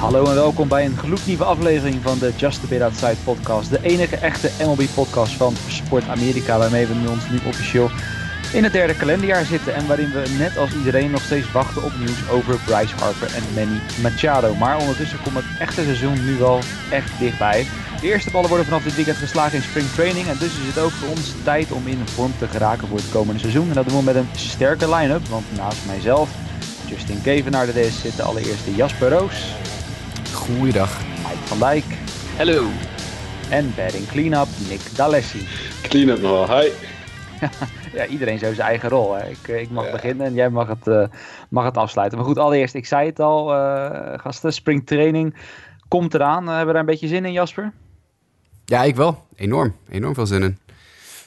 Hallo en welkom bij een gloednieuwe aflevering van de Just a Bit Outside podcast. De enige echte MLB podcast van Sport Amerika, waarmee we ons nu officieel in het derde kalenderjaar zitten. En waarin we net als iedereen nog steeds wachten op nieuws over Bryce Harper en Manny Machado. Maar ondertussen komt het echte seizoen nu wel echt dichtbij. De eerste ballen worden vanaf dit weekend geslagen in spring training. En dus is het ook voor ons tijd om in vorm te geraken voor het komende seizoen. En dat doen we met een sterke line-up. Want naast mijzelf, Justin Kevenaar de DS, zit de allereerste Jasper Roos. Goeiedag. Mike van Dijk. Hallo. En batting clean-up Nick D'Alessi. Clean-up nog wel, hi. ja, iedereen zo zijn eigen rol. Hè. Ik, ik mag beginnen en jij mag het, uh, mag het afsluiten. Maar goed, allereerst, ik zei het al, uh, gasten, springtraining komt eraan. hebben we daar een beetje zin in, Jasper? Ja, ik wel. Enorm. Enorm veel zin in.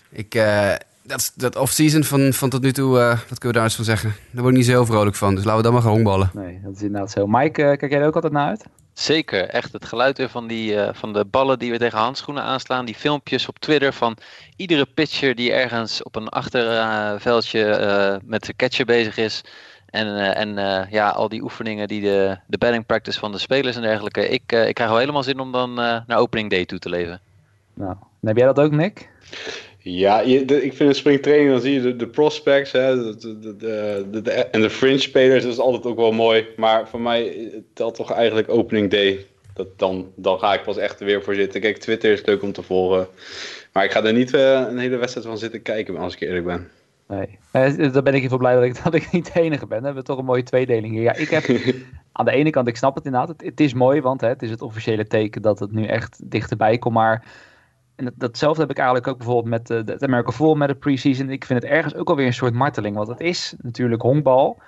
Ik, uh, dat, dat off-season van, van tot nu toe, uh, wat kunnen we daar eens van zeggen? Daar word ik niet zo heel vrolijk van. Dus laten we dan maar gaan honkballen. Nee, dat is inderdaad zo. Mike, uh, kijk jij er ook altijd naar uit? Zeker, echt het geluid weer van, die, uh, van de ballen die we tegen handschoenen aanslaan. Die filmpjes op Twitter van iedere pitcher die ergens op een achterveldje met de catcher bezig is. En, en ja, al die oefeningen, die de, de batting practice van de spelers en dergelijke. Ik, ik krijg wel helemaal zin om dan naar opening day toe te leven. Nou, heb jij dat ook, Nick? Ja, je, de, ik vind een springtraining, dan zie je de, de prospects hè, de, de, de, en de fringe spelers, dat is altijd ook wel mooi. Maar voor mij telt toch eigenlijk opening day. Dat dan, dan ga ik pas echt er weer voor zitten. Kijk, Twitter is leuk om te volgen. Maar ik ga er niet uh, een hele wedstrijd van zitten kijken, als ik eerlijk ben. Nee, nee daar ben ik even blij dat ik, dat ik niet de enige ben. We hebben toch een mooie tweedeling hier. Ja, ik heb aan de ene kant, ik snap het inderdaad, het, het is mooi, want hè, het is het officiële teken dat het nu echt dichterbij komt. Maar en dat, datzelfde heb ik eigenlijk ook bijvoorbeeld met de, de American Football met de preseason. Ik vind het ergens ook alweer een soort marteling. Want het is natuurlijk honkbal.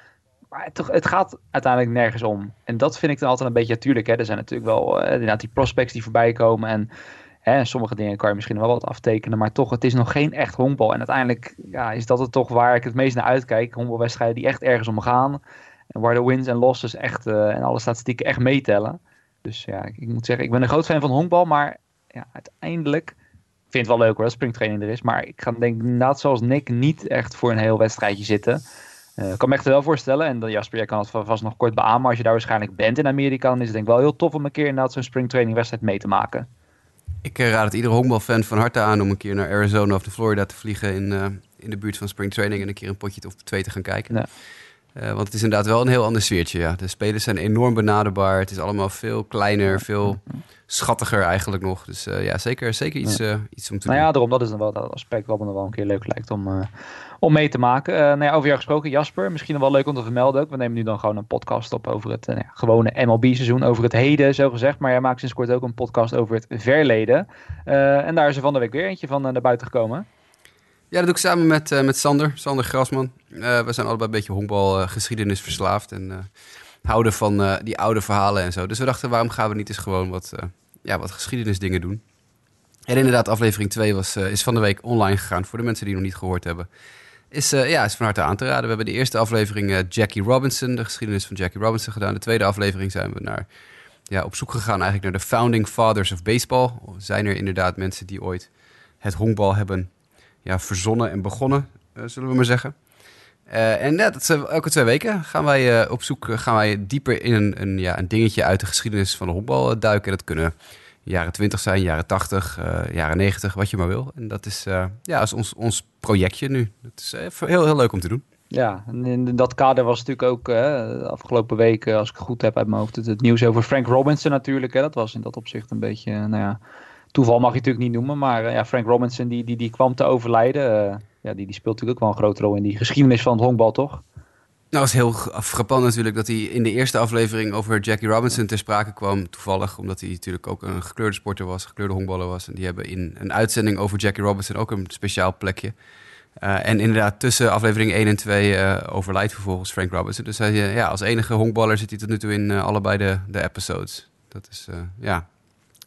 Maar het, het gaat uiteindelijk nergens om. En dat vind ik dan altijd een beetje natuurlijk. Hè. Er zijn natuurlijk wel uh, die prospects die voorbij komen. En hè, sommige dingen kan je misschien wel wat aftekenen. Maar toch, het is nog geen echt honkbal. En uiteindelijk ja, is dat het toch waar ik het meest naar uitkijk. Honkbalwedstrijden die echt ergens om gaan. En waar de wins en losses echt uh, en alle statistieken echt meetellen. Dus ja, ik moet zeggen, ik ben een groot fan van honkbal. Maar ja, uiteindelijk ik vind het wel leuk hoor dat springtraining er is. Maar ik ga denk inderdaad zoals Nick niet echt voor een heel wedstrijdje zitten. Uh, ik kan me echt wel voorstellen. En dan Jasper, jij kan het vast nog kort beamen. Als je daar waarschijnlijk bent in Amerika, dan is het denk ik wel heel tof om een keer inderdaad zo'n springtraining wedstrijd mee te maken. Ik uh, raad het iedere honkbalfan van harte aan om een keer naar Arizona of de Florida te vliegen in, uh, in de buurt van springtraining en een keer een potje of twee te gaan kijken. Ja. Uh, want het is inderdaad wel een heel ander sfeertje. Ja. De spelers zijn enorm benaderbaar. Het is allemaal veel kleiner, veel schattiger eigenlijk nog. Dus uh, ja, zeker, zeker iets, uh, iets om te nou doen. ja, daarom dat is dan wel dat aspect wat me wel een keer leuk lijkt om, om mee te maken. nou ja, over jou gesproken, Jasper. Misschien wel leuk om te vermelden ook. We nemen nu dan gewoon een podcast op over het nou ja, gewone MLB-seizoen. Over het heden, zo gezegd. Maar jij maakt sinds kort ook een podcast over het verleden. en daar is er van de week weer eentje van naar buiten gekomen. Ja, dat doe ik samen met, uh, met Sander, Sander Grasman. Uh, we zijn allebei een beetje honkbalgeschiedenis uh, verslaafd en houden van die oude verhalen en zo. Dus we dachten, waarom gaan we niet eens gewoon wat, ja, wat geschiedenisdingen doen? En inderdaad, aflevering 2 was, is van de week online gegaan voor de mensen die nog niet gehoord hebben. Is, ja, is van harte aan te raden. We hebben de eerste aflevering Jackie Robinson, de geschiedenis van Jackie Robinson gedaan. De tweede aflevering zijn we naar, ja, op zoek gegaan eigenlijk naar de founding fathers of baseball. Zijn er inderdaad mensen die ooit het honkbal hebben ja, verzonnen en begonnen, uh, zullen we maar zeggen. Uh, en ja, dat, elke twee weken gaan wij op zoek, gaan wij dieper in een, een, ja, een dingetje uit de geschiedenis van de honkbal duiken. Dat kunnen jaren 20 zijn, jaren 80, jaren 90, wat je maar wil. En dat is, ja, is ons, ons projectje nu. Dat is heel, heel leuk om te doen. Ja, en in dat kader was natuurlijk ook de afgelopen weken, als ik het goed heb uit mijn hoofd, het, het nieuws over Frank Robinson natuurlijk. Hè. Dat was in dat opzicht een beetje, nou ja, toeval mag je natuurlijk niet noemen, maar uh, ja, Frank Robinson die, die, die kwam te overlijden. Uh, ja, die, die speelt natuurlijk ook wel een grote rol in die geschiedenis van het honkbal, toch? Nou, het is heel frappant natuurlijk dat hij in de eerste aflevering over Jackie Robinson ter sprake kwam. Toevallig, omdat hij natuurlijk ook een gekleurde sporter was, gekleurde honkballer was. En die hebben in een uitzending over Jackie Robinson ook een speciaal plekje. Uh, en inderdaad, tussen aflevering 1 en 2 uh, overlijdt vervolgens Frank Robinson. Dus hij, ja, als enige honkballer zit hij tot nu toe in allebei de, de episodes. Dat is, ja,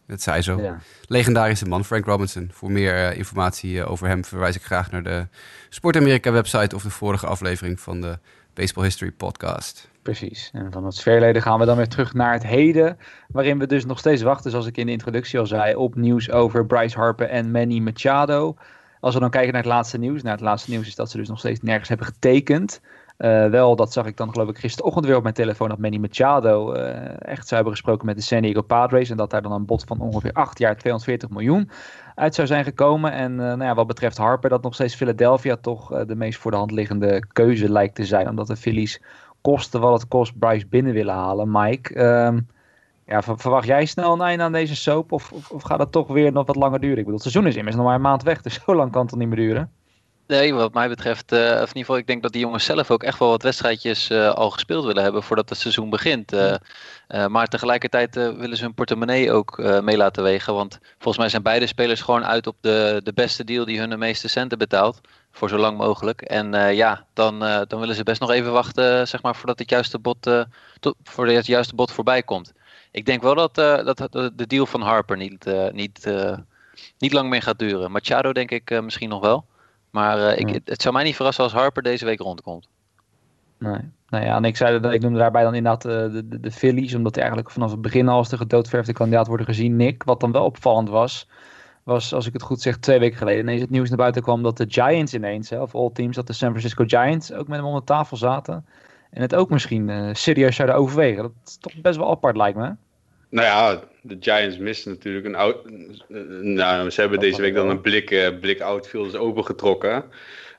dat zei zo. Ja. Legendarische man, Frank Robinson. Voor meer uh, informatie uh, over hem verwijs ik graag naar de Sport Amerika website of de vorige aflevering van de Baseball History podcast. Precies. En van het verleden gaan we dan weer terug naar het heden. Waarin we dus nog steeds wachten, zoals ik in de introductie al zei, op nieuws over Bryce Harper en Manny Machado. Als we dan kijken naar het laatste nieuws. Nou, het laatste nieuws is dat ze dus nog steeds nergens hebben getekend. Uh, wel, dat zag ik dan geloof ik gisterochtend weer op mijn telefoon, dat Manny Machado uh, echt zou hebben gesproken met de San Diego Padres. En dat daar dan een bod van ongeveer 8 jaar 240 miljoen uit zou zijn gekomen. En uh, nou ja, wat betreft Harper, dat nog steeds Philadelphia toch de meest voor de hand liggende keuze lijkt te zijn. Omdat de Phillies kosten wat het kost Bryce binnen willen halen. Mike, ehm, ja, verwacht jij snel een einde aan deze soap? Of, of, gaat het toch weer nog wat langer duren? Ik bedoel, het seizoen is immers nog maar een maand weg. Dus zo lang kan het toch niet meer duren? Nee, wat mij betreft, uh, of in ieder geval, ik denk dat die jongens zelf ook echt wel wat wedstrijdjes uh, al gespeeld willen hebben voordat het seizoen begint. Uh, maar tegelijkertijd willen ze hun portemonnee ook mee laten wegen. Want volgens mij zijn beide spelers gewoon uit op de, de beste deal die hun de meeste centen betaalt. Voor zo lang mogelijk. En ja, dan, dan willen ze best nog even wachten, zeg maar, voordat het juiste bod, tot, voordat het juiste bod voorbij komt. Ik denk wel dat, dat de deal van Harper niet, niet, niet lang meer gaat duren. Machado denk ik misschien nog wel. Maar uh, ik, het zou mij niet verrassen als Harper deze week rondkomt. Nee. Nou ja, en ik, zei dat, ik noemde daarbij dan inderdaad uh, de, de, de Phillies, omdat hij eigenlijk vanaf het begin al als de gedoodverfde kandidaat worden gezien. Nick, wat dan wel opvallend was, was als ik het goed zeg twee weken geleden ineens het nieuws naar buiten kwam dat de Giants ineens, hè, of all teams, dat de San Francisco Giants ook met hem om de tafel zaten. En het ook misschien uh, serieus zouden overwegen. Dat is toch best wel apart lijkt me. Nou ja, de Giants missen natuurlijk een oud. Nou, ze hebben deze week dan een blik, uh, blik outfielders opengetrokken.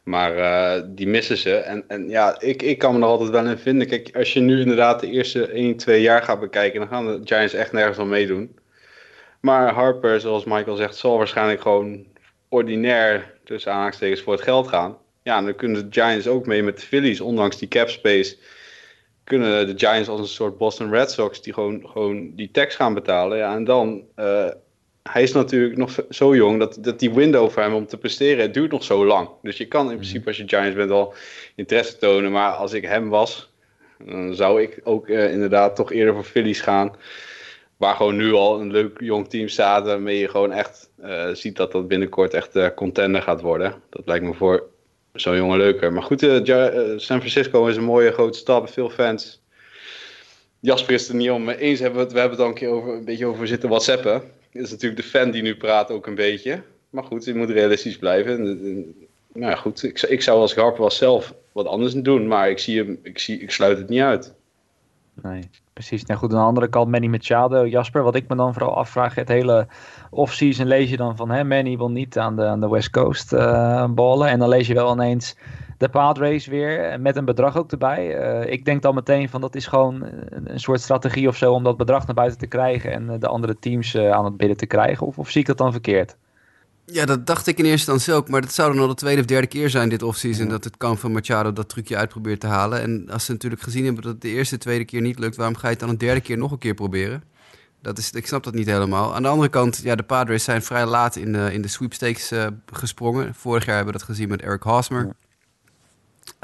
Maar uh, die missen ze. En, en ja, ik, ik kan me er altijd wel in vinden. Kijk, als je nu inderdaad de eerste 1, 2 jaar gaat bekijken, dan gaan de Giants echt nergens aan meedoen. Maar Harper, zoals Michael zegt, zal waarschijnlijk gewoon ordinair tussen aanhalingstekens voor het geld gaan. Ja, dan kunnen de Giants ook mee met de Phillies, ondanks die cap space kunnen de Giants als een soort Boston Red Sox die gewoon, gewoon die tax gaan betalen. Ja, en dan, uh, hij is natuurlijk nog zo jong dat, dat die window voor hem om te presteren, het duurt nog zo lang. Dus je kan in mhm. principe als je Giants bent al interesse tonen. Maar als ik hem was, dan zou ik ook uh, inderdaad toch eerder voor Phillies gaan. Waar gewoon nu al een leuk jong team staat, waarmee je gewoon echt uh, ziet dat dat binnenkort echt contender gaat worden. Dat lijkt me voor zo'n jongen leuker. Maar goed, uh, San Francisco is een mooie grote stad, veel fans. Jasper is er niet om eens. Hebben we, we hebben het al een keer over, een beetje over zitten whatsappen. Dat is natuurlijk de fan die nu praat ook een beetje. Maar goed, je moet realistisch blijven. Nou ja, goed, ik, ik zou als Garp wel zelf wat anders doen. Maar ik, zie hem, ik, zie, ik sluit het niet uit. Nee, precies. Nou goed, aan de andere kant Manny Machado. Jasper, wat ik me dan vooral afvraag, het hele offseason lees je dan van... Hè, Manny wil niet aan de, aan de West Coast uh, ballen. En dan lees je wel ineens de Padres weer eh, met een bedrag ook erbij. Uh, ik denk dan meteen van dat is gewoon een soort strategie of zo... om dat bedrag naar buiten te krijgen en de andere teams aan het bidden te krijgen. Of, of zie ik dat dan verkeerd? Ja, dat dacht ik in eerste instantie ook. Maar dat zou dan al de tweede of derde keer zijn dit offseason... Ja. dat het kan van Machado dat trucje uitprobeert te halen. En als ze natuurlijk gezien hebben dat het de eerste, tweede keer niet lukt... waarom ga je het dan een derde keer nog een keer proberen? Dat is, ik snap dat niet helemaal. Aan de andere kant, ja, de Padres zijn vrij laat in de, in de sweepstakes uh, gesprongen. Vorig jaar hebben we dat gezien met Eric Hosmer.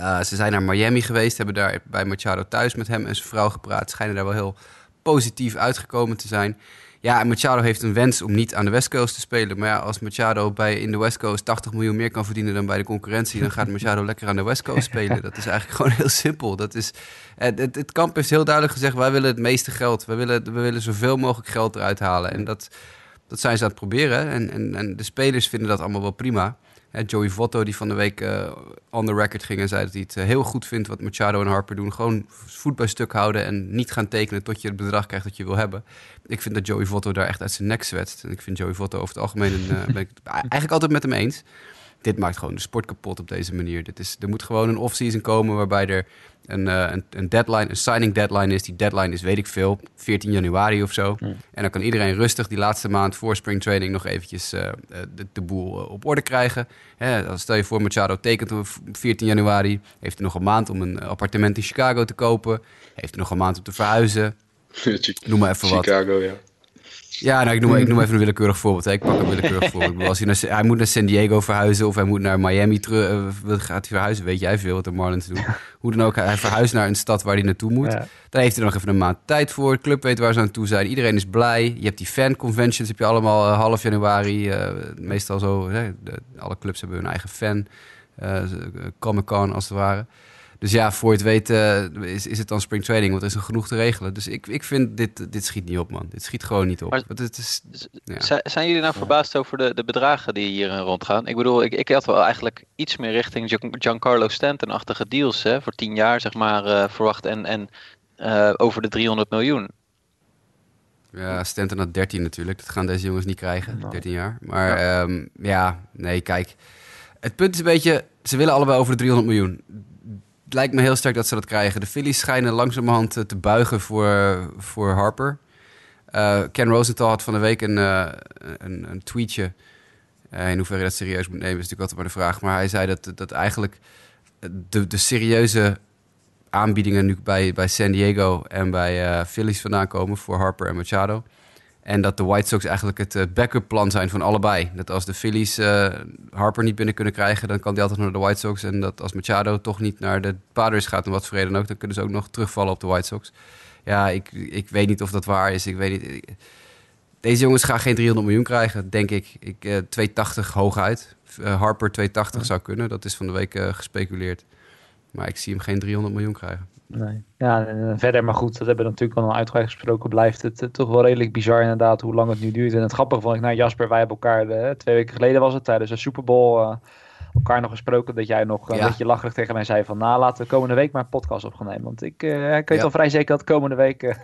Uh, ze zijn naar Miami geweest, hebben daar bij Machado thuis met hem en zijn vrouw gepraat. Schijnen daar wel heel positief uitgekomen te zijn. Ja, en Machado heeft een wens om niet aan de West Coast te spelen. Maar ja, als Machado bij, in de West Coast 80 miljoen meer kan verdienen dan bij de concurrentie, dan gaat Machado lekker aan de West Coast spelen. Dat is eigenlijk gewoon heel simpel. Dat is, het, het, het kamp heeft heel duidelijk gezegd: wij willen het meeste geld. We willen, we willen zoveel mogelijk geld eruit halen. En dat, dat zijn ze aan het proberen. En, en, en de spelers vinden dat allemaal wel prima. Joey Votto, die van de week uh, on the record ging en zei dat hij het uh, heel goed vindt wat Machado en Harper doen. Gewoon voet bij stuk houden en niet gaan tekenen tot je het bedrag krijgt dat je wil hebben. Ik vind dat Joey Votto daar echt uit zijn nek zwetst. En ik vind Joey Votto over het algemeen een, uh, ben ik eigenlijk altijd met hem eens dit maakt gewoon de sport kapot op deze manier. Dit is, er moet gewoon een off-season komen waarbij er een, uh, een, een, deadline, een signing deadline is. Die deadline is, weet ik veel, 14 januari of zo. En dan kan iedereen rustig die laatste maand voor spring training nog eventjes uh, de, de, boel op orde krijgen. Hè, stel je voor, Machado tekent op 14 januari. Heeft hij nog een maand om een appartement in Chicago te kopen. Heeft hij nog een maand om te verhuizen. Noem maar even Chicago, wat. Chicago, ja. Ja, nou, ik, noem, ik noem even een willekeurig voorbeeld. Hè. Ik pak een willekeurig voorbeeld. Als hij, naar, hij moet naar San Diego verhuizen of hij moet naar Miami terug. Uh, gaat hij verhuizen? Weet jij veel wat de Marlins doen. Hoe dan ook, hij verhuist naar een stad waar hij naartoe moet. Ja. Dan heeft hij nog even een maand tijd voor. De club weet waar ze aan toe zijn. Iedereen is blij. Je hebt die fan conventions, heb je allemaal uh, half januari. Uh, meestal zo, hè, de, alle clubs hebben hun eigen fan. Comic-Con als het ware. Dus ja, voor je het weet eh, is, is het dan spring training, want er is nog genoeg te regelen. Dus ik, ik vind, dit, dit schiet niet op, man. Dit schiet gewoon niet op. Maar- Want het is, ja. Z- Zijn jullie nou verbaasd over de, de bedragen die hierin rondgaan? Ik bedoel, ik, ik had wel eigenlijk iets meer richting Gian- Giancarlo Stanton-achtige deals hè, voor 10 jaar, zeg maar, eh, verwacht. En, en eh, over de 300 miljoen. Ja, Stanton had 13 natuurlijk. Dat gaan deze jongens niet krijgen, Nou. 13 jaar. Maar ja. ja, nee, kijk. Het punt is een beetje, ze willen allebei over de 300 miljoen. Lijkt me heel sterk dat ze dat krijgen. De Phillies schijnen langzamerhand eh, te buigen voor, voor Harper. Eh, Ken Rosenthal had van de week een, eh, een, een tweetje. In hoeverre je dat serieus moet nemen is natuurlijk altijd maar de vraag. Maar hij zei dat, dat eigenlijk de, de serieuze aanbiedingen nu bij, bij San Diego en bij Phillies vandaan komen voor Harper en Machado. En dat de White Sox eigenlijk het eh, backup plan zijn van allebei. Dat als de Phillies eh, Harper niet binnen kunnen krijgen, dan kan die altijd naar de White Sox. En dat als Machado toch niet naar de Padres gaat, om wat voor reden ook, dan kunnen ze ook nog terugvallen op de White Sox. Ja, ik, ik weet niet of dat waar is. Ik weet niet. Deze jongens gaan geen 300 miljoen krijgen, denk ik. ik eh 280 hooguit. Eh, Harper 280 zou kunnen. Dat is van de week eh, gespeculeerd. Maar ik zie hem geen 300 miljoen krijgen. Nee. Ja, en, eh, verder, maar goed, dat hebben we natuurlijk al uitgebreid gesproken. Blijft het eh, toch wel redelijk bizar inderdaad hoe lang het nu duurt. En het grappige vond ik, nou Jasper, wij hebben elkaar eh, twee weken geleden was het tijdens de Super Bowl eh, elkaar nog gesproken. Dat jij nog een Ja. beetje lacherig tegen mij zei van, nou laten we komende week maar een podcast op gaan nemen. Want ik, ik weet Ja. al vrij zeker dat komende week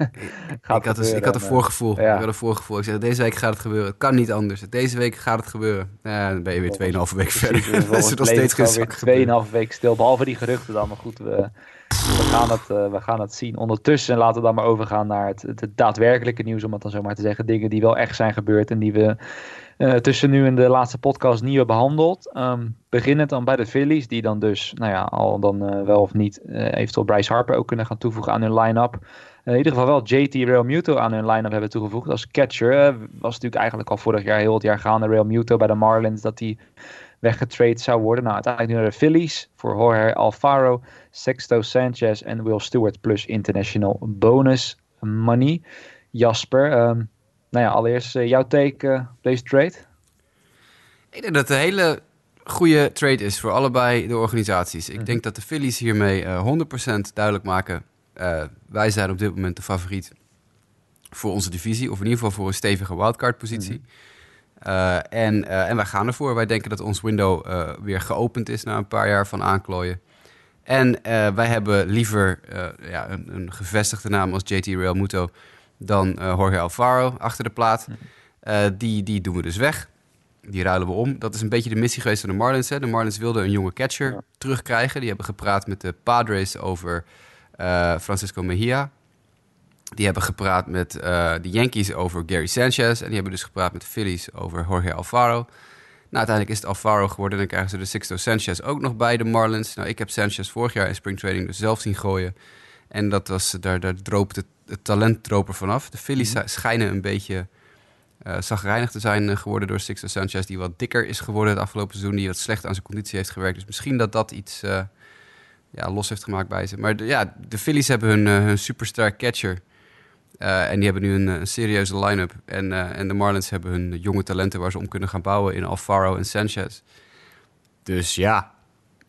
gaat ik, had dus, ik had een En, voorgevoel. ja. Ik had een voorgevoel. Ik zei, deze week gaat het gebeuren. Het kan niet anders. Deze week gaat het gebeuren. Dan ben je weer 2,5 weken verder. Precies, Dat is nog steeds geen zak weer gebeuren. 2,5 weken stil. Behalve die geruchten dan. Maar goed, we, we, gaan het, eh, we gaan het zien. Ondertussen laten we dan maar overgaan naar het, het, het daadwerkelijke nieuws. Om het dan zomaar te zeggen. Dingen die wel echt zijn gebeurd. En die we eh, tussen nu en de laatste podcast niet hebben behandeld. Ehm beginnend dan bij de Phillies. Die dan dus, nou ja, al dan eh, wel of niet. eventueel Bryce Harper ook kunnen gaan toevoegen aan hun line-up. In ieder geval wel JT Real Muto aan hun line-up hebben toegevoegd als catcher. Was natuurlijk eigenlijk al vorig jaar heel het jaar gaande. Real Muto bij de Marlins. Dat die weggetrade zou worden. Nou, uiteindelijk nu naar de Phillies voor Jorge Alfaro, Sexto Sanchez en Will Stewart plus international bonus money. Jasper, ehm, nou ja, allereerst eh, jouw take eh, op deze trade. Ik denk dat het een hele goede trade is voor allebei de organisaties. Ik Mhm. denk dat de Phillies hiermee eh 100% duidelijk maken... wij zijn op dit moment de favoriet voor onze divisie. Of in ieder geval voor een stevige wildcard-positie. Eh, en, eh, en wij gaan ervoor. Wij denken dat ons window eh, weer geopend is na een paar jaar van aanklooien. En wij hebben liever ja, een, een gevestigde naam als JT Real Muto dan Jorge Alfaro achter de plaat. Eh, die, die doen we dus weg. Die ruilen we om. Dat is een beetje de missie geweest van de Marlins. Hè. De Marlins wilden een jonge catcher Ja. terugkrijgen. Die hebben gepraat met de Padres over Francisco Mejia. Die hebben gepraat met eh, de Yankees over Gary Sanchez. En die hebben dus gepraat met de Phillies over Jorge Alfaro. Nou, uiteindelijk is het Alfaro geworden. En dan krijgen ze de Sixto Sanchez ook nog bij de Marlins. Nou, ik heb Sanchez vorig jaar in springtraining dus zelf zien gooien. En dat was, daar, daar droopt het, het talent droop er vanaf. De Phillies schijnen een beetje eh zagrijnig te zijn eh, geworden door Sixto Sanchez. Die wat dikker is geworden het afgelopen seizoen. Die wat slecht aan zijn conditie heeft gewerkt. Dus misschien dat dat iets ja, los heeft gemaakt bij ze. Maar de, ja, de Phillies hebben hun, hun superstar catcher. Eh, en die hebben nu een, serieuze line-up. En, eh, en de Marlins hebben hun jonge talenten waar ze om kunnen gaan bouwen in Alfaro en Sanchez. Dus ja,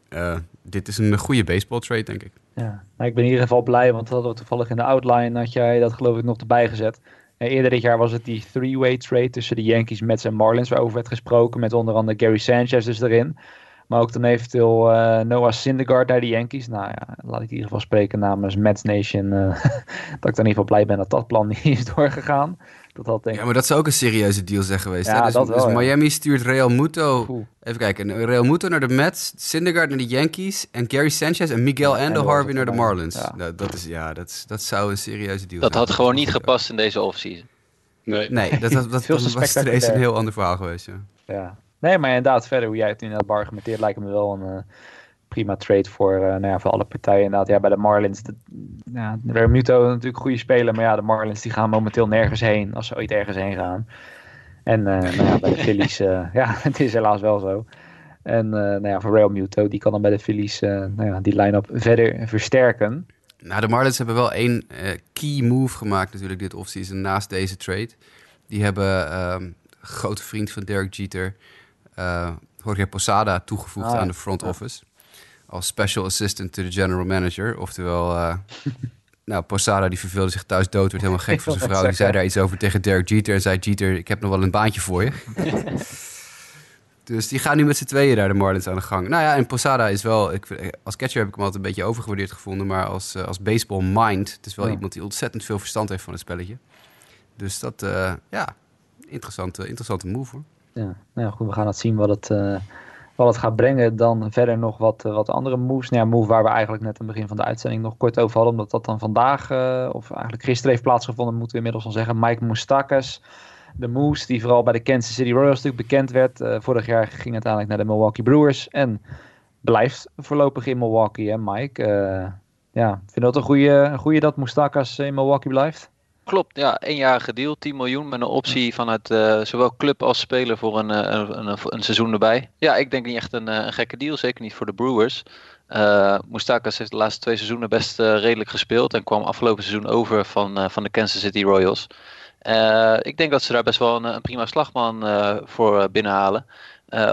eh, dit is een goede baseball trade, denk ik. Ja, nou, ik ben in ieder geval blij, want dat hadden we toevallig in de outline, had jij dat geloof ik nog erbij gezet. Eerder dit jaar was het die three-way trade tussen de Yankees, Mets en Marlins, waarover werd gesproken, met onder andere Gary Sanchez dus erin. Maar ook dan eventueel eh, Noah Syndergaard naar de Yankees. Nou ja, laat ik in ieder geval spreken namens Mets Nation, eh, dat ik dan in ieder geval blij ben dat dat plan niet is doorgegaan. Dat had denk ik... Ja, maar dat zou ook een serieuze deal zijn geweest. Ja, hè? Dus, dat wel, dus ja. Miami stuurt Real Muto. Oeh. Even kijken. Real Muto naar de Mets, Syndergaard naar de Yankees en Gary Sanchez en Miguel Ja, Andujar weer naar de. Marlins. Ja. Nou, dat, is, ja, dat, is, dat zou een serieuze deal Dat zijn. had gewoon niet gepast in deze offseason. Nee. Nee, dat, dat, dat was een heel ander verhaal geweest. Ja. Nee, maar inderdaad, verder hoe jij het inderdaad beargumenteert, lijkt me wel een eh, prima trade voor, eh, nou ja, voor alle partijen. Inderdaad, ja, bij de Marlins, de, ja, natuurlijk goede speler, maar ja, de Marlins die gaan momenteel nergens heen, als ze ooit ergens heen gaan. En eh, nou ja, bij de Phillies, eh, ja, het is helaas wel zo. En eh, nou ja, voor Real Muto, die kan dan bij de Phillies nou ja, die line-up verder versterken. Nou, de Marlins hebben wel één eh, key move gemaakt natuurlijk dit offseason naast deze trade. Die hebben ehm, een grote vriend van Derek Jeter, Jorge Posada, toegevoegd Ah, aan de front ja. office. als special assistant to the general manager. Oftewel, uh, nou, Posada die verveelde zich thuis dood, werd helemaal gek voor zijn vrouw. Die zei daar iets over tegen Derek Jeter en zei Jeter, ik heb nog wel een baantje voor je. dus die gaan nu met z'n tweeën daar de Marlins aan de gang. Nou ja, en Posada is wel, ik, als catcher heb ik hem altijd een beetje overgewaardeerd gevonden, maar als, uh, als baseball mind, het is wel iemand die ontzettend veel verstand heeft van het spelletje. Dus dat, uh, ja, interessante, interessante move hoor. Ja, nou goed, we gaan het zien wat het, uh, wat het gaat brengen. Dan verder nog wat, uh, wat andere moves. Nou ja, move waar we eigenlijk net aan het begin van de uitzending nog kort over hadden. Omdat dat dan vandaag, uh, of eigenlijk gisteren heeft plaatsgevonden, moeten we inmiddels al zeggen. Mike Moustakas, de Moose, die vooral bij de Kansas City Royals natuurlijk bekend werd. vorig jaar ging uiteindelijk naar de Milwaukee Brewers. En blijft voorlopig in Milwaukee, hè Mike? ja, vind je dat een goede, een goede dat Moustakas in Milwaukee blijft? Klopt, ja, eenjarige deal, 10 miljoen met een optie vanuit uh, zowel club als speler voor een, een, een, een, seizoen erbij. Ja, ik denk niet echt een, een gekke deal, zeker niet voor de Brewers. Uh, Moustakas heeft de laatste twee seizoenen best uh, redelijk gespeeld en kwam afgelopen seizoen over van, van de Kansas City Royals. ik denk dat ze daar best wel een, een prima slagman voor binnenhalen.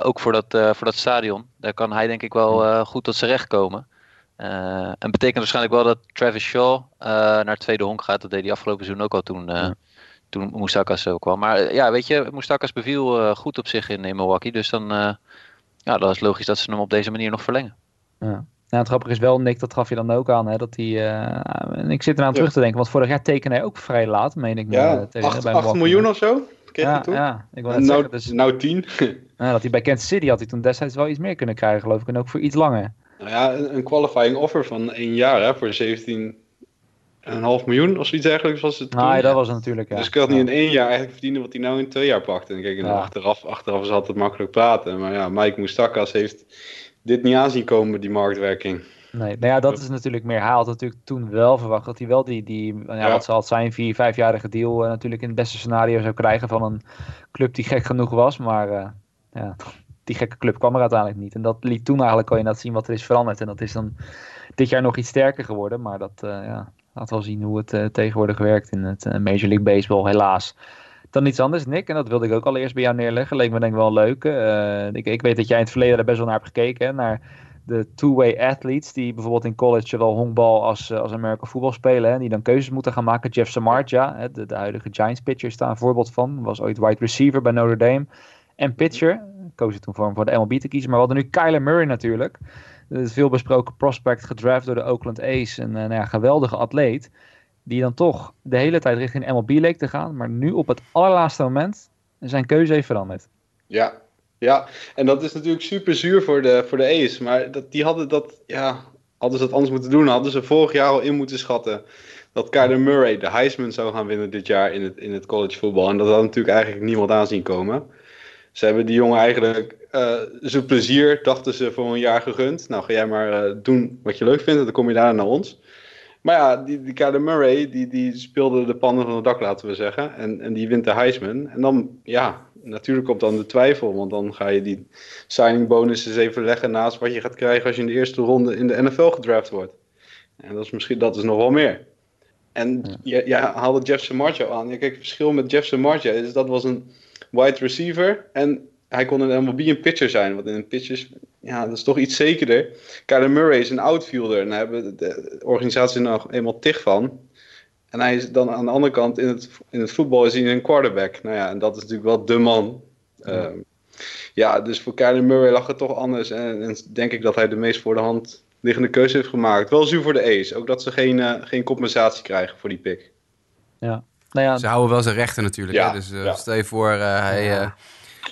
ook voor dat, voor dat stadion. Daar kan hij denk ik wel goed tot zijn recht komen. Uh, en betekent waarschijnlijk wel dat Travis Shaw uh, naar tweede honk gaat. Dat deed hij afgelopen seizoen ook al toen, uh, ja. toen Moustakas zo kwam. Maar ja, weet je, Moustakas beviel goed op zich in, in Milwaukee. Dus dan ja, dat is logisch dat ze hem op deze manier nog verlengen. Ja. Nou, het grappige is wel, Nick, dat gaf je dan ook aan, hè, dat hij... en ik zit eraan ja. terug te denken, want vorig jaar tekende hij ook vrij laat, meen ik. Ja, 8 miljoen of zo kreeg ja, hij toen. Ja, ik wil net nou, zeggen, dus, nou 10. ja, dat hij bij Kansas City had hij toen destijds wel iets meer kunnen krijgen, geloof ik. En ook voor iets langer. Nou ja, een, een qualifying offer van één jaar hè, voor 17,5 miljoen of zoiets dergelijks was het. Nee, nou, dat was het natuurlijk. Ja. Dus ik had niet in één jaar eigenlijk verdienen wat hij nou in twee jaar pakte. En kijk, en ja. achteraf, achteraf is altijd makkelijk praten. Maar ja, Mike Moustakas heeft dit niet aanzien komen, die marktwerking. Nee, nou ja, dat is natuurlijk meer. Hij had natuurlijk toen wel verwacht dat hij wel die, die ja, ja. wat zal het zijn, vier, vijfjarige deal uh, natuurlijk in het beste scenario zou krijgen van een club die gek genoeg was. Maar uh, ja, die gekke club kwam er uiteindelijk niet. En dat liet toen eigenlijk kon je dat zien wat er is veranderd. En dat is dan dit jaar nog iets sterker geworden. Maar dat uh, ja, laat wel zien hoe het uh, tegenwoordig werkt in het uh, Major League Baseball, helaas. Dan iets anders, Nick, en dat wilde ik ook allereerst bij jou neerleggen. Leek me denk ik wel leuk. ik, ik weet dat jij in het verleden er best wel naar hebt gekeken. Naar de two-way athletes die bijvoorbeeld in college zowel honkbal als, als American voetbal spelen. Hè, die dan keuzes moeten gaan maken. Jeff Samardzija, hè, de, de huidige Giants pitcher, is daar een voorbeeld van. Was ooit wide receiver bij Notre Dame. En pitcher, ik toen voor, voor de MLB te kiezen. Maar we hadden nu Kyler Murray natuurlijk. De veel besproken prospect, gedraft door de Oakland A's. Een nou ja, geweldige atleet. Die dan toch de hele tijd richting MLB leek te gaan. Maar nu op het allerlaatste moment zijn keuze heeft veranderd. Ja, ja. en dat is natuurlijk super zuur voor de, voor de A's. Maar dat, die hadden dat, ja, hadden ze dat anders moeten doen. Hadden ze vorig jaar al in moeten schatten dat Kyler Murray de Heisman zou gaan winnen dit jaar in het, in het college voetbal. En dat had natuurlijk eigenlijk niemand aanzien komen. Ze hebben die jongen eigenlijk uh, zijn plezier, dachten ze, voor een jaar gegund. Nou, ga jij maar uh, doen wat je leuk vindt en dan kom je daarna naar ons. Maar ja, die, die Kyler Murray, die, die speelde de pannen van het dak, laten we zeggen. En, en die wint de Heisman. En dan, ja, natuurlijk komt dan de twijfel. Want dan ga je die signing bonuses even leggen naast wat je gaat krijgen als je in de eerste ronde in de NFL gedraft wordt. En dat is misschien, dat is nog wel meer. En ja. je, je haalde Jeff Samardzija aan. Ja, kijk, het verschil met Jeff Samardzija is dat was een wide receiver. En hij kon een MLB een pitcher zijn. Want in een pitcher, ja, dat is toch iets zekerder. Kyler Murray is een outfielder. En daar hebben de organisatie nog eenmaal tig van. En hij is dan aan de andere kant, in het, in het voetbal is hij een quarterback. Nou ja, en dat is natuurlijk wel de man. Ja, um, ja dus voor Kyler Murray lag het toch anders. En, en, denk ik dat hij de meest voor de hand liggende keuze heeft gemaakt. Wel zuur voor de A's. Ook dat ze geen, uh, geen compensatie krijgen voor die pick. Ja. Nou ja, Ze houden wel zijn rechten natuurlijk. Ja, hè? Dus uh, ja. stel je voor, uh, hij ja.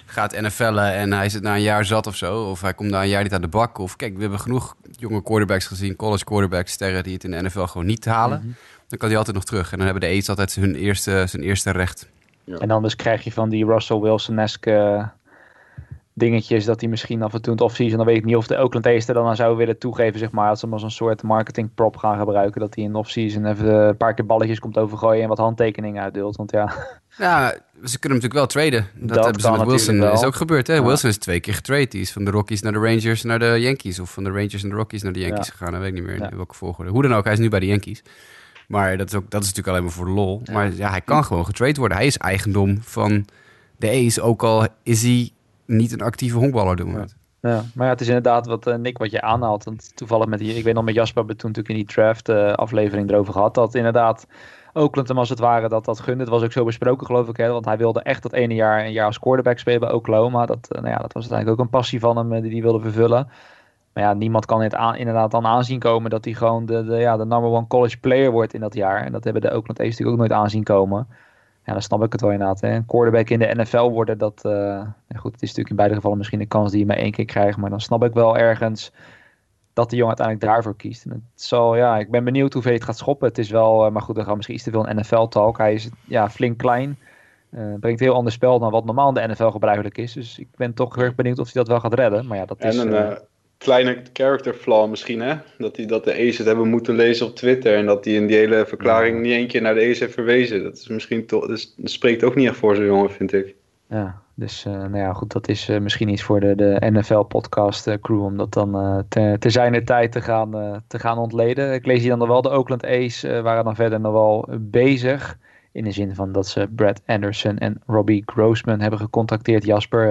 gaat NFL'en en hij zit na een jaar zat of zo. Of hij komt na een jaar niet aan de bak. Of kijk, we hebben genoeg jonge quarterbacks gezien, college quarterbacks, sterren die het in de NFL gewoon niet halen. Mm -hmm. Dan kan hij altijd nog terug. En dan hebben de A's altijd hun eerste, zijn eerste recht. En anders krijg je van die Russell Wilson-esque dingetjes dat hij misschien af en toe in het offseason, dan weet ik niet of de Oakland A's er dan aan zou willen toegeven, zeg maar, dat ze hem als een soort marketing prop gaan gebruiken, dat hij in de offseason even een paar keer balletjes komt overgooien en wat handtekeningen uitdeelt, want ja. Ja, ze kunnen natuurlijk wel traden. Dat, dat hebben ze met Wilson is ook gebeurd, hè? Ja. Wilson is twee keer getrade. Die is van de Rockies naar de Rangers naar de Yankees, of van de Rangers en de Rockies naar de Yankees ja. gegaan, dat weet ik niet meer in welke volgorde. Hoe dan ook, hij is nu bij de Yankees. Maar dat is, ook, dat is natuurlijk alleen maar voor de lol. Maar ja, hij kan gewoon getrade worden. Hij is eigendom van de A's, ook al is hij niet een actieve honkballer doen. Ja. Ja, maar ja, het is inderdaad wat uh, Nick wat je aanhaalt. Want toevallig met die, ik weet nog met Jasper hebben we toen natuurlijk in die draft uh, aflevering erover gehad. Dat inderdaad Oakland hem als het ware dat dat gunde. Het was ook zo besproken geloof ik. Hè, want hij wilde echt dat ene jaar een jaar als quarterback spelen bij Oklahoma. Dat, uh, nou ja, dat was uiteindelijk ook een passie van hem die hij wilde vervullen. Maar ja, niemand kan het inderdaad dan aanzien komen dat hij gewoon de, de, ja, de number one college player wordt in dat jaar. En dat hebben de Oakland A's natuurlijk ook nooit aanzien komen. Ja, dan snap ik het wel inderdaad. Hè. Een quarterback in de NFL worden, dat... Uh, goed, het is natuurlijk in beide gevallen misschien een kans die je maar één keer krijgt. Maar dan snap ik wel ergens dat de jongen uiteindelijk daarvoor kiest. En het zal, ja, ik ben benieuwd hoeveel het gaat schoppen. Het is wel, uh, maar goed, dan gaan we misschien iets te veel een NFL-talk. Hij is ja, flink klein. Uh, brengt heel ander spel dan wat normaal in de NFL gebruikelijk is. Dus ik ben toch heel erg benieuwd of hij dat wel gaat redden. Maar ja, dat en is... Een, kleine character flaw misschien, hè? Dat, die, dat de A's het hebben moeten lezen op Twitter. En dat hij in die hele verklaring niet één keer naar de A's heeft verwezen. Dat is misschien toch. Dus, dat spreekt ook niet echt voor zo'n jongen, vind ik. Ja, dus uh, nou ja, goed, dat is uh, misschien iets voor de, de NFL-podcast uh, crew om dat dan te, te zijner tijd te gaan, te gaan ontleden. Ik lees hier dan nog wel, de Oakland A's waren dan verder nog wel bezig. In de zin van dat ze Brad Anderson en Robbie Grossman hebben gecontacteerd. Jasper,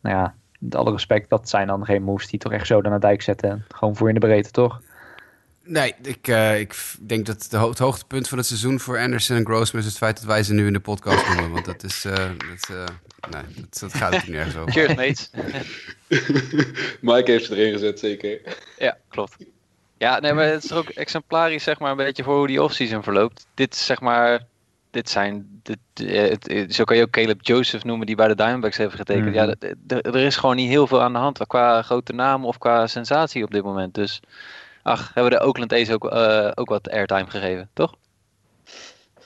nou ja, met alle respect, dat zijn dan geen moves die toch echt zo naar de dijk zetten. Gewoon voor in de breedte, toch? Nee, ik, uh, ik denk dat de ho het hoogtepunt van het seizoen voor Anderson en Grossman is het feit dat wij ze nu in de podcast noemen. Want dat is. Uh, dat, uh, nee, dat, dat gaat het nergens over. Cheers, mates. Mike heeft ze erin gezet, zeker. Ja, klopt. Ja, nee, maar het is ook exemplarisch, zeg maar, een beetje voor hoe die offseason verloopt. Dit is zeg maar dit zijn, dit, het, zo kan je ook Caleb Joseph noemen die bij de Diamondbacks heeft getekend. Mm. Ja, er is gewoon niet heel veel aan de hand qua grote naam of qua sensatie op dit moment. Dus ach, hebben we de Oakland A's ook, uh, ook wat airtime gegeven, toch?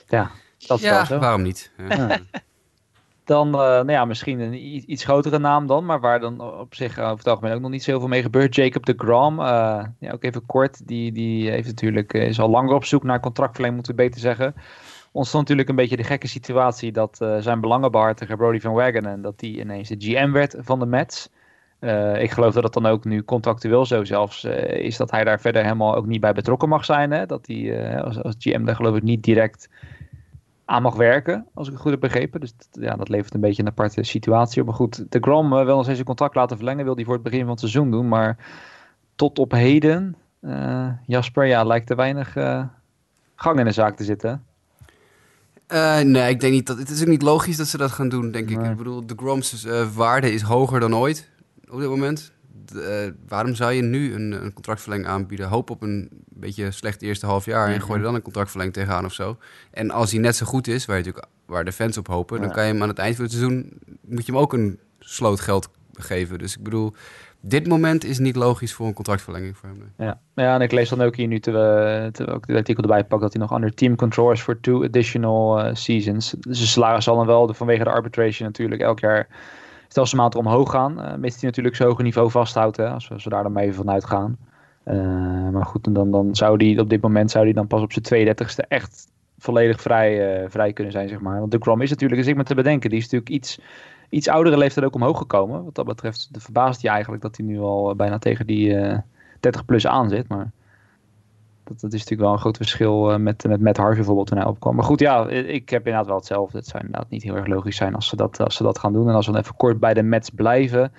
Ja, dat is ja, wel zo. waarom niet? Ja. dan, uh, nou ja, misschien een iets grotere naam dan, maar waar dan op zich over het algemeen ook nog niet zoveel mee gebeurt. Jacob de Grom, uh, ja, ook even kort, die, die heeft natuurlijk, is al langer op zoek naar contractverlenging, moeten we beter zeggen ontstond natuurlijk een beetje de gekke situatie dat uh, zijn belangenbehartiger Brody van Wagenen, dat die ineens de GM werd van de Mets. Uh, ik geloof dat het dan ook nu contractueel zo zelfs uh, is dat hij daar verder helemaal ook niet bij betrokken mag zijn. Hè? Dat hij als, als, GM daar geloof ik niet direct aan mag werken, als ik het goed heb begrepen. Dus ja, dat levert een beetje een aparte situatie op. Maar goed, de Grom wil nog zijn contract laten verlengen, wil die voor het begin van het seizoen doen. Maar tot op heden, Jasper, ja, lijkt er weinig gang in de zaak te zitten. Uh, nee, ik denk niet dat. Het is ook niet logisch dat ze dat gaan doen, denk ik. Ik bedoel, de Grom's uh, waarde is hoger dan ooit op dit moment. De, uh, waarom zou je nu een, een, contractverlenging aanbieden? Hoop op een beetje slecht eerste half jaar en gooi er dan een contractverlenging tegenaan of zo. En als hij net zo goed is, waar, je natuurlijk, waar de fans op hopen, ja. dan kan je hem aan het eind van het seizoen moet je hem ook een sloot geld geven. Dus ik bedoel, dit moment is niet logisch voor een contractverlenging voor hem. Ja. ja, en ik lees dan ook hier nu, terwijl ook het artikel erbij pak, dat hij nog under team control is voor two additional uh, seasons. Dus zijn salaris zal dan wel, vanwege de arbitration natuurlijk, elk jaar stelselmatig omhoog gaan. Uh, mits hij natuurlijk zo'n hoge niveau vasthoudt, als, we, daar dan even vanuit gaan. Uh, maar goed, dan, dan zou die op dit moment zou die dan pas op zijn 32e echt volledig vrij, vrij kunnen zijn, zeg maar. Want de Grom is natuurlijk, is ik me te bedenken, die is natuurlijk iets iets oudere leeftijd ook omhoog gekomen. Wat dat betreft de verbaast je eigenlijk dat hij nu al bijna tegen die uh, 30 plus aan zit. Maar dat, dat is natuurlijk wel een groot verschil uh, met, met Matt Harvey bijvoorbeeld toen hij opkwam. Maar goed, ja, ik heb inderdaad wel hetzelfde. Het zou inderdaad niet heel erg logisch zijn als ze dat, als ze dat gaan doen. En als we dan even kort bij de Mets blijven.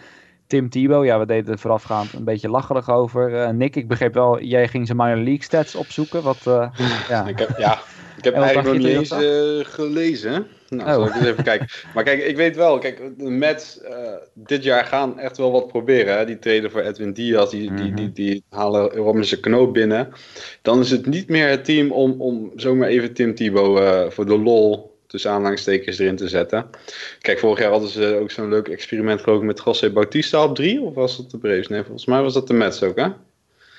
Tim Tebow, ja, we deden er voorafgaand een beetje lacherig over. Uh, Nick, ik begreep wel, jij ging zijn minor league stats opzoeken. Wat, uh, ja. Ik heb, ja, ik heb eigenlijk nog niet eens uh, gelezen. Nou, oh. zal ik eens even kijken. Maar kijk, ik weet wel, kijk, de Mets uh, dit jaar gaan echt wel wat proberen. Hè? Die treden voor Edwin Diaz, die, mm -hmm. die, die, die, halen Robinson Knoop binnen. Dan is het niet meer het team om, om zomaar even Tim Tebow uh, voor de lol tussen aanhalingstekens erin te zetten. Kijk, vorig jaar hadden ze ook zo'n leuk experiment geloof ik met José Bautista op drie. Of was dat de Braves? Nee, volgens mij was dat de Mets ook, hè?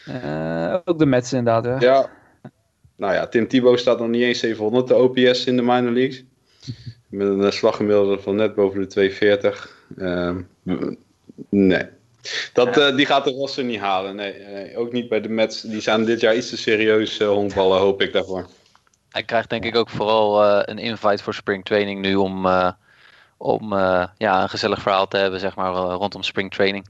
Uh, ook de Mets inderdaad, hè? Ja. Nou ja, Tim Tebow staat nog niet eens 700 de OPS in de minor leagues. Met een slaggemiddelde van net boven de 240. Uh, nee. Dat, uh, die gaat de roster niet halen. Nee, nee, ook niet bij de Mets. Die zijn dit jaar iets te serieus uh, honkballen, hoop ik daarvoor. Hij krijgt denk ik ook vooral uh, een invite voor springtraining nu om, om ja, een gezellig verhaal te hebben zeg maar, rondom springtraining.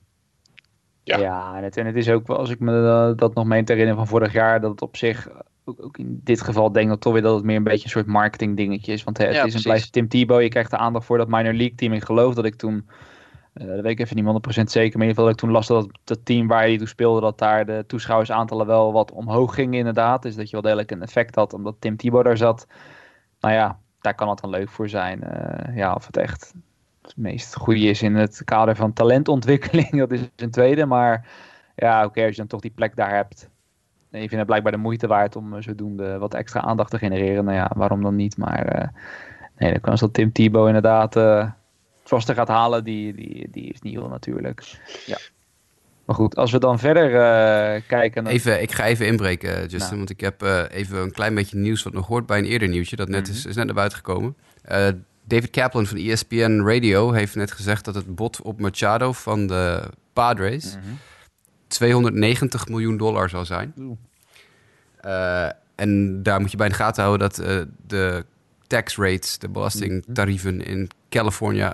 Ja, ja en, het, en het is ook, als ik me dat nog meen te herinneren van vorig jaar, dat het op zich ook, ook, in dit geval denk ik toch weer dat het meer een beetje een soort marketing dingetje is. Want hè, het ja, is een blijft Tim Tebow. Je krijgt de aandacht voor dat minor league team. Ik geloof dat ik toen Uh, dat weet ik even niet 100% zeker. Maar in ieder geval dat ik toen las dat het team waar hij toen speelde, dat daar de toeschouwersaantallen wel wat omhoog gingen inderdaad. Dus dat je wel degelijk een effect had omdat Tim Thibault daar zat. Nou ja, daar kan het dan leuk voor zijn. Uh, ja, of het echt het meest goede is in het kader van talentontwikkeling, dat is een tweede. Maar ja, oké, als je dan toch die plek daar hebt. En je vindt het blijkbaar de moeite waard om zodoende wat extra aandacht te genereren. Nou ja, waarom dan niet? Maar uh, nee, dan kan zo Tim Thibault inderdaad vaste gaat halen, die, die, die is nieuw natuurlijk. Ja. Maar goed, als we dan verder uh, kijken... Dan... Even, ik ga even inbreken, Justin, nou. want ik heb uh, even een klein beetje nieuws wat nog hoort bij een eerder nieuwtje, dat net mm -hmm. is, is net naar buiten gekomen. Uh, David Kaplan van ESPN Radio heeft net gezegd dat het bod op Machado van de Padres mm -hmm. 290 miljoen dollar zal zijn. en daar moet je bij in de gaten houden dat de tax rates, de belastingtarieven in Californië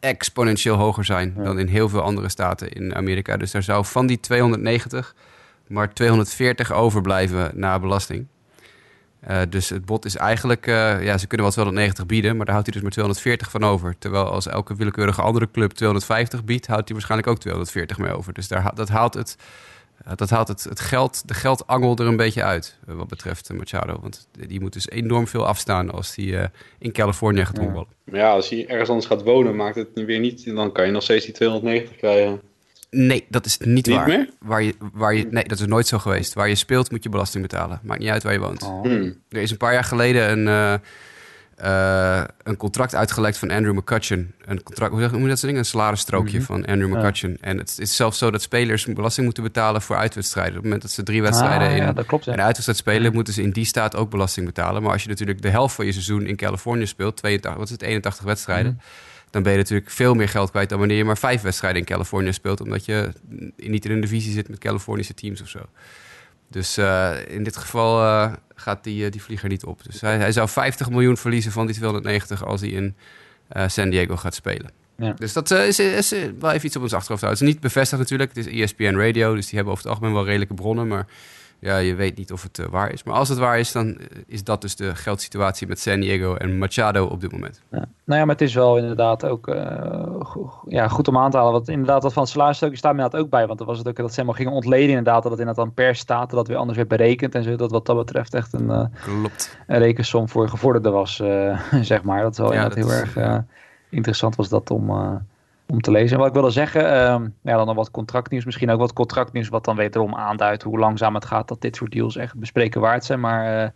exponentieel hoger zijn dan in heel veel andere staten in Amerika. Dus daar zou van die 290 maar 240 overblijven na belasting. Uh, dus het bod is eigenlijk, uh, ja, ze kunnen wel 290 bieden, maar daar houdt hij dus maar 240 van over. Terwijl als elke willekeurige andere club 250 biedt, houdt hij waarschijnlijk ook 240 mee over. Dus daar, dat haalt het dat haalt het, het geld, de geldangel er een beetje uit, eh, wat betreft Machado. Want die moet dus enorm veel afstaan als hij in Californië gaat. Ja. ja, als hij ergens anders gaat wonen, maakt het weer niet. Dan kan je nog steeds die 290 krijgen. Nee, dat is niet, niet waar. Meer? Waar je, waar je, nee, dat is nooit zo geweest. Waar je speelt moet je belasting betalen. Maakt niet uit waar je woont. Oh. Hmm. Er is een paar jaar geleden een, uh, uh, een contract uitgelekt van Andrew McCutcheon. Een contract, hoe moet je dat zeggen? Een salarisstrookje mm -hmm. van Andrew McCutcheon. Ja. En het is zelfs zo dat spelers belasting moeten betalen voor uitwedstrijden. Op het moment dat ze drie wedstrijden ah, in ja, klopt, ja. een uitwedstrijd spelen, moeten ze in die staat ook belasting betalen. Maar als je natuurlijk de helft van je seizoen in Californië speelt, 82, wat is het, 81 wedstrijden. Mm -hmm. Dan ben je natuurlijk veel meer geld kwijt dan wanneer je maar vijf wedstrijden in Californië speelt. Omdat je niet in een divisie zit met Californische teams of zo. Dus uh, in dit geval uh, gaat die, uh, die vlieger niet op. Dus hij, hij, zou 50 miljoen verliezen van die 290 als hij in San Diego gaat spelen. Ja. Dus dat is, is, is, wel even iets op ons achterhoofd houden. Het is niet bevestigd natuurlijk. Het is ESPN Radio, dus die hebben over het algemeen wel redelijke bronnen. Maar ja, je weet niet of het uh, waar is. Maar als het waar is, dan is dat dus de geldsituatie met San Diego en Machado op dit moment. Ja. Nou ja, maar het is wel inderdaad ook uh, go ja, goed om aan te halen. Want inderdaad, dat van het salarisstookje staat me inderdaad ook bij. Want dan was het ook dat ze helemaal gingen ontleden inderdaad. Dat het inderdaad dan per staat dat weer anders werd berekend. En zo, dat wat dat betreft echt een, uh, Klopt. een rekensom voor gevorderden was, zeg maar. Dat is wel Ja, inderdaad dat heel is, erg interessant was dat om om te lezen. En wat ik wilde zeggen, ehm, ja, dan nog wat contractnieuws. Misschien ook wat contractnieuws wat dan wederom aanduidt hoe langzaam het gaat dat dit soort deals echt bespreken waard zijn. Maar uh,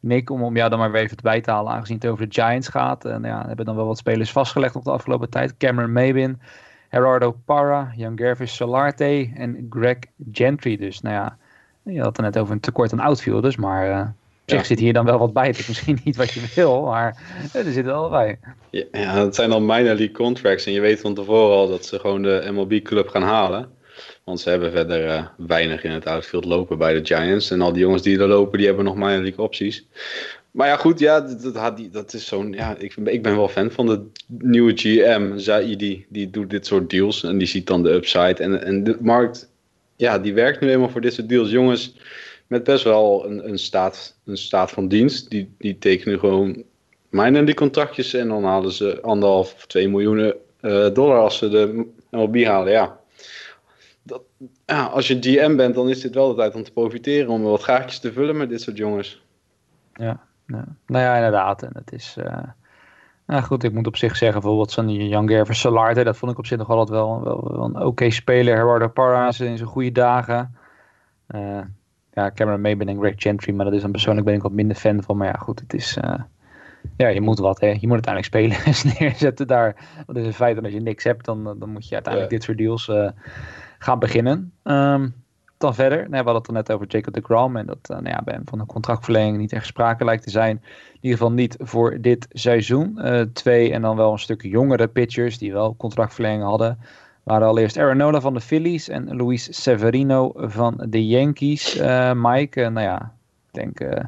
Nick, om, om jou dan maar weer even bij te halen, aangezien het over de Giants gaat. En ja, hebben dan wel wat spelers vastgelegd op de afgelopen tijd. Cameron Maybin, Gerardo Parra, Jan Gervis Solarte en Greg Gentry. Dus nou ja, je had het net over een tekort aan outfielders, maar... Op zich zit hier dan wel wat bij. Het is misschien niet wat je wil, maar er zit wel bij. Ja, ja, dat zijn dan minor league contracts. En je weet van tevoren al dat ze gewoon de MLB-club gaan halen. Want ze hebben verder uh, weinig in het outfield lopen bij de Giants. En al die jongens die er lopen, die hebben nog minor league opties. Maar ja, goed, ja, dat, dat, dat is zo'n. Ja, ik, ik ben wel fan van de nieuwe GM, Zaidi. Die doet dit soort deals en die ziet dan de upside. En, en de markt, ja, die werkt nu eenmaal voor dit soort deals. Jongens met best wel een, een, staat, een staat van dienst. Die, die tekenen gewoon minor die contractjes en dan halen ze anderhalf of twee miljoen uh, dollar als ze de MLB halen. Ja. Dat, ja, als je GM bent, dan is dit wel de tijd om te profiteren, om wat gaatjes te vullen met dit soort jongens. Ja, nou ja, inderdaad. En het is. Uh... Nou goed, ik moet op zich zeggen, bijvoorbeeld zo'n Jan Gerver Salarte, dat vond ik op zich nog altijd wel, wel, wel een oké okay speler. Gerardo Parra in zijn goede dagen. Uh, ja, Cameron en Greg Gentry, maar dat is dan persoonlijk ben ik wat minder fan van. Maar ja, goed, het is, uh, ja, je moet wat, hè. Je moet uiteindelijk spelers neerzetten daar. Dat is een feit, en als je niks hebt, dan, dan moet je uiteindelijk Ja. dit soort deals uh, gaan beginnen. Um, dan verder, nou, we hadden het er net over Jacob de Grom en dat uh, nou ja, bij hem van een contractverlenging niet echt sprake lijkt te zijn. In ieder geval niet voor dit seizoen. Uh, twee en dan wel een stuk jongere pitchers die wel contractverlenging hadden waren allereerst Aaron Nola van de Phillies en Luis Severino van de Yankees. Uh, Mike, uh, nou ja, ik denk uh,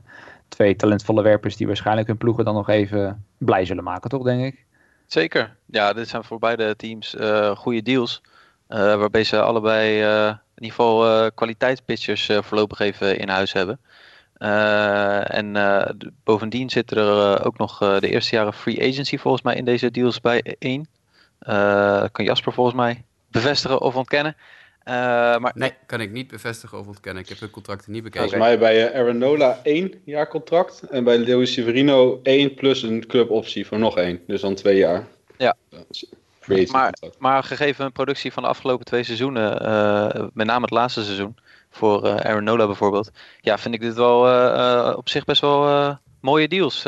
twee talentvolle werpers die waarschijnlijk hun ploegen dan nog even blij zullen maken, toch denk ik? Zeker. Ja, dit zijn voor beide teams goede deals. waarbij ze allebei geval kwaliteitspitchers voorlopig even in huis hebben. en bovendien zit er ook nog de eerste jaren free agency volgens mij in deze deals bij één. Kan Jasper volgens mij bevestigen of ontkennen. Uh, maar... Nee, kan ik niet bevestigen of ontkennen. Ik heb hun contracten niet bekeken. Volgens mij bij Aaron Nola één jaar contract. En bij Luis Severino één plus een cluboptie voor nog één. Dus dan twee jaar. Ja. Maar, maar, gegeven hun productie van de afgelopen twee seizoenen, uh, met name het laatste seizoen, voor uh, Aaron Nola bijvoorbeeld, ja, vind ik dit wel uh, op zich best wel mooie deals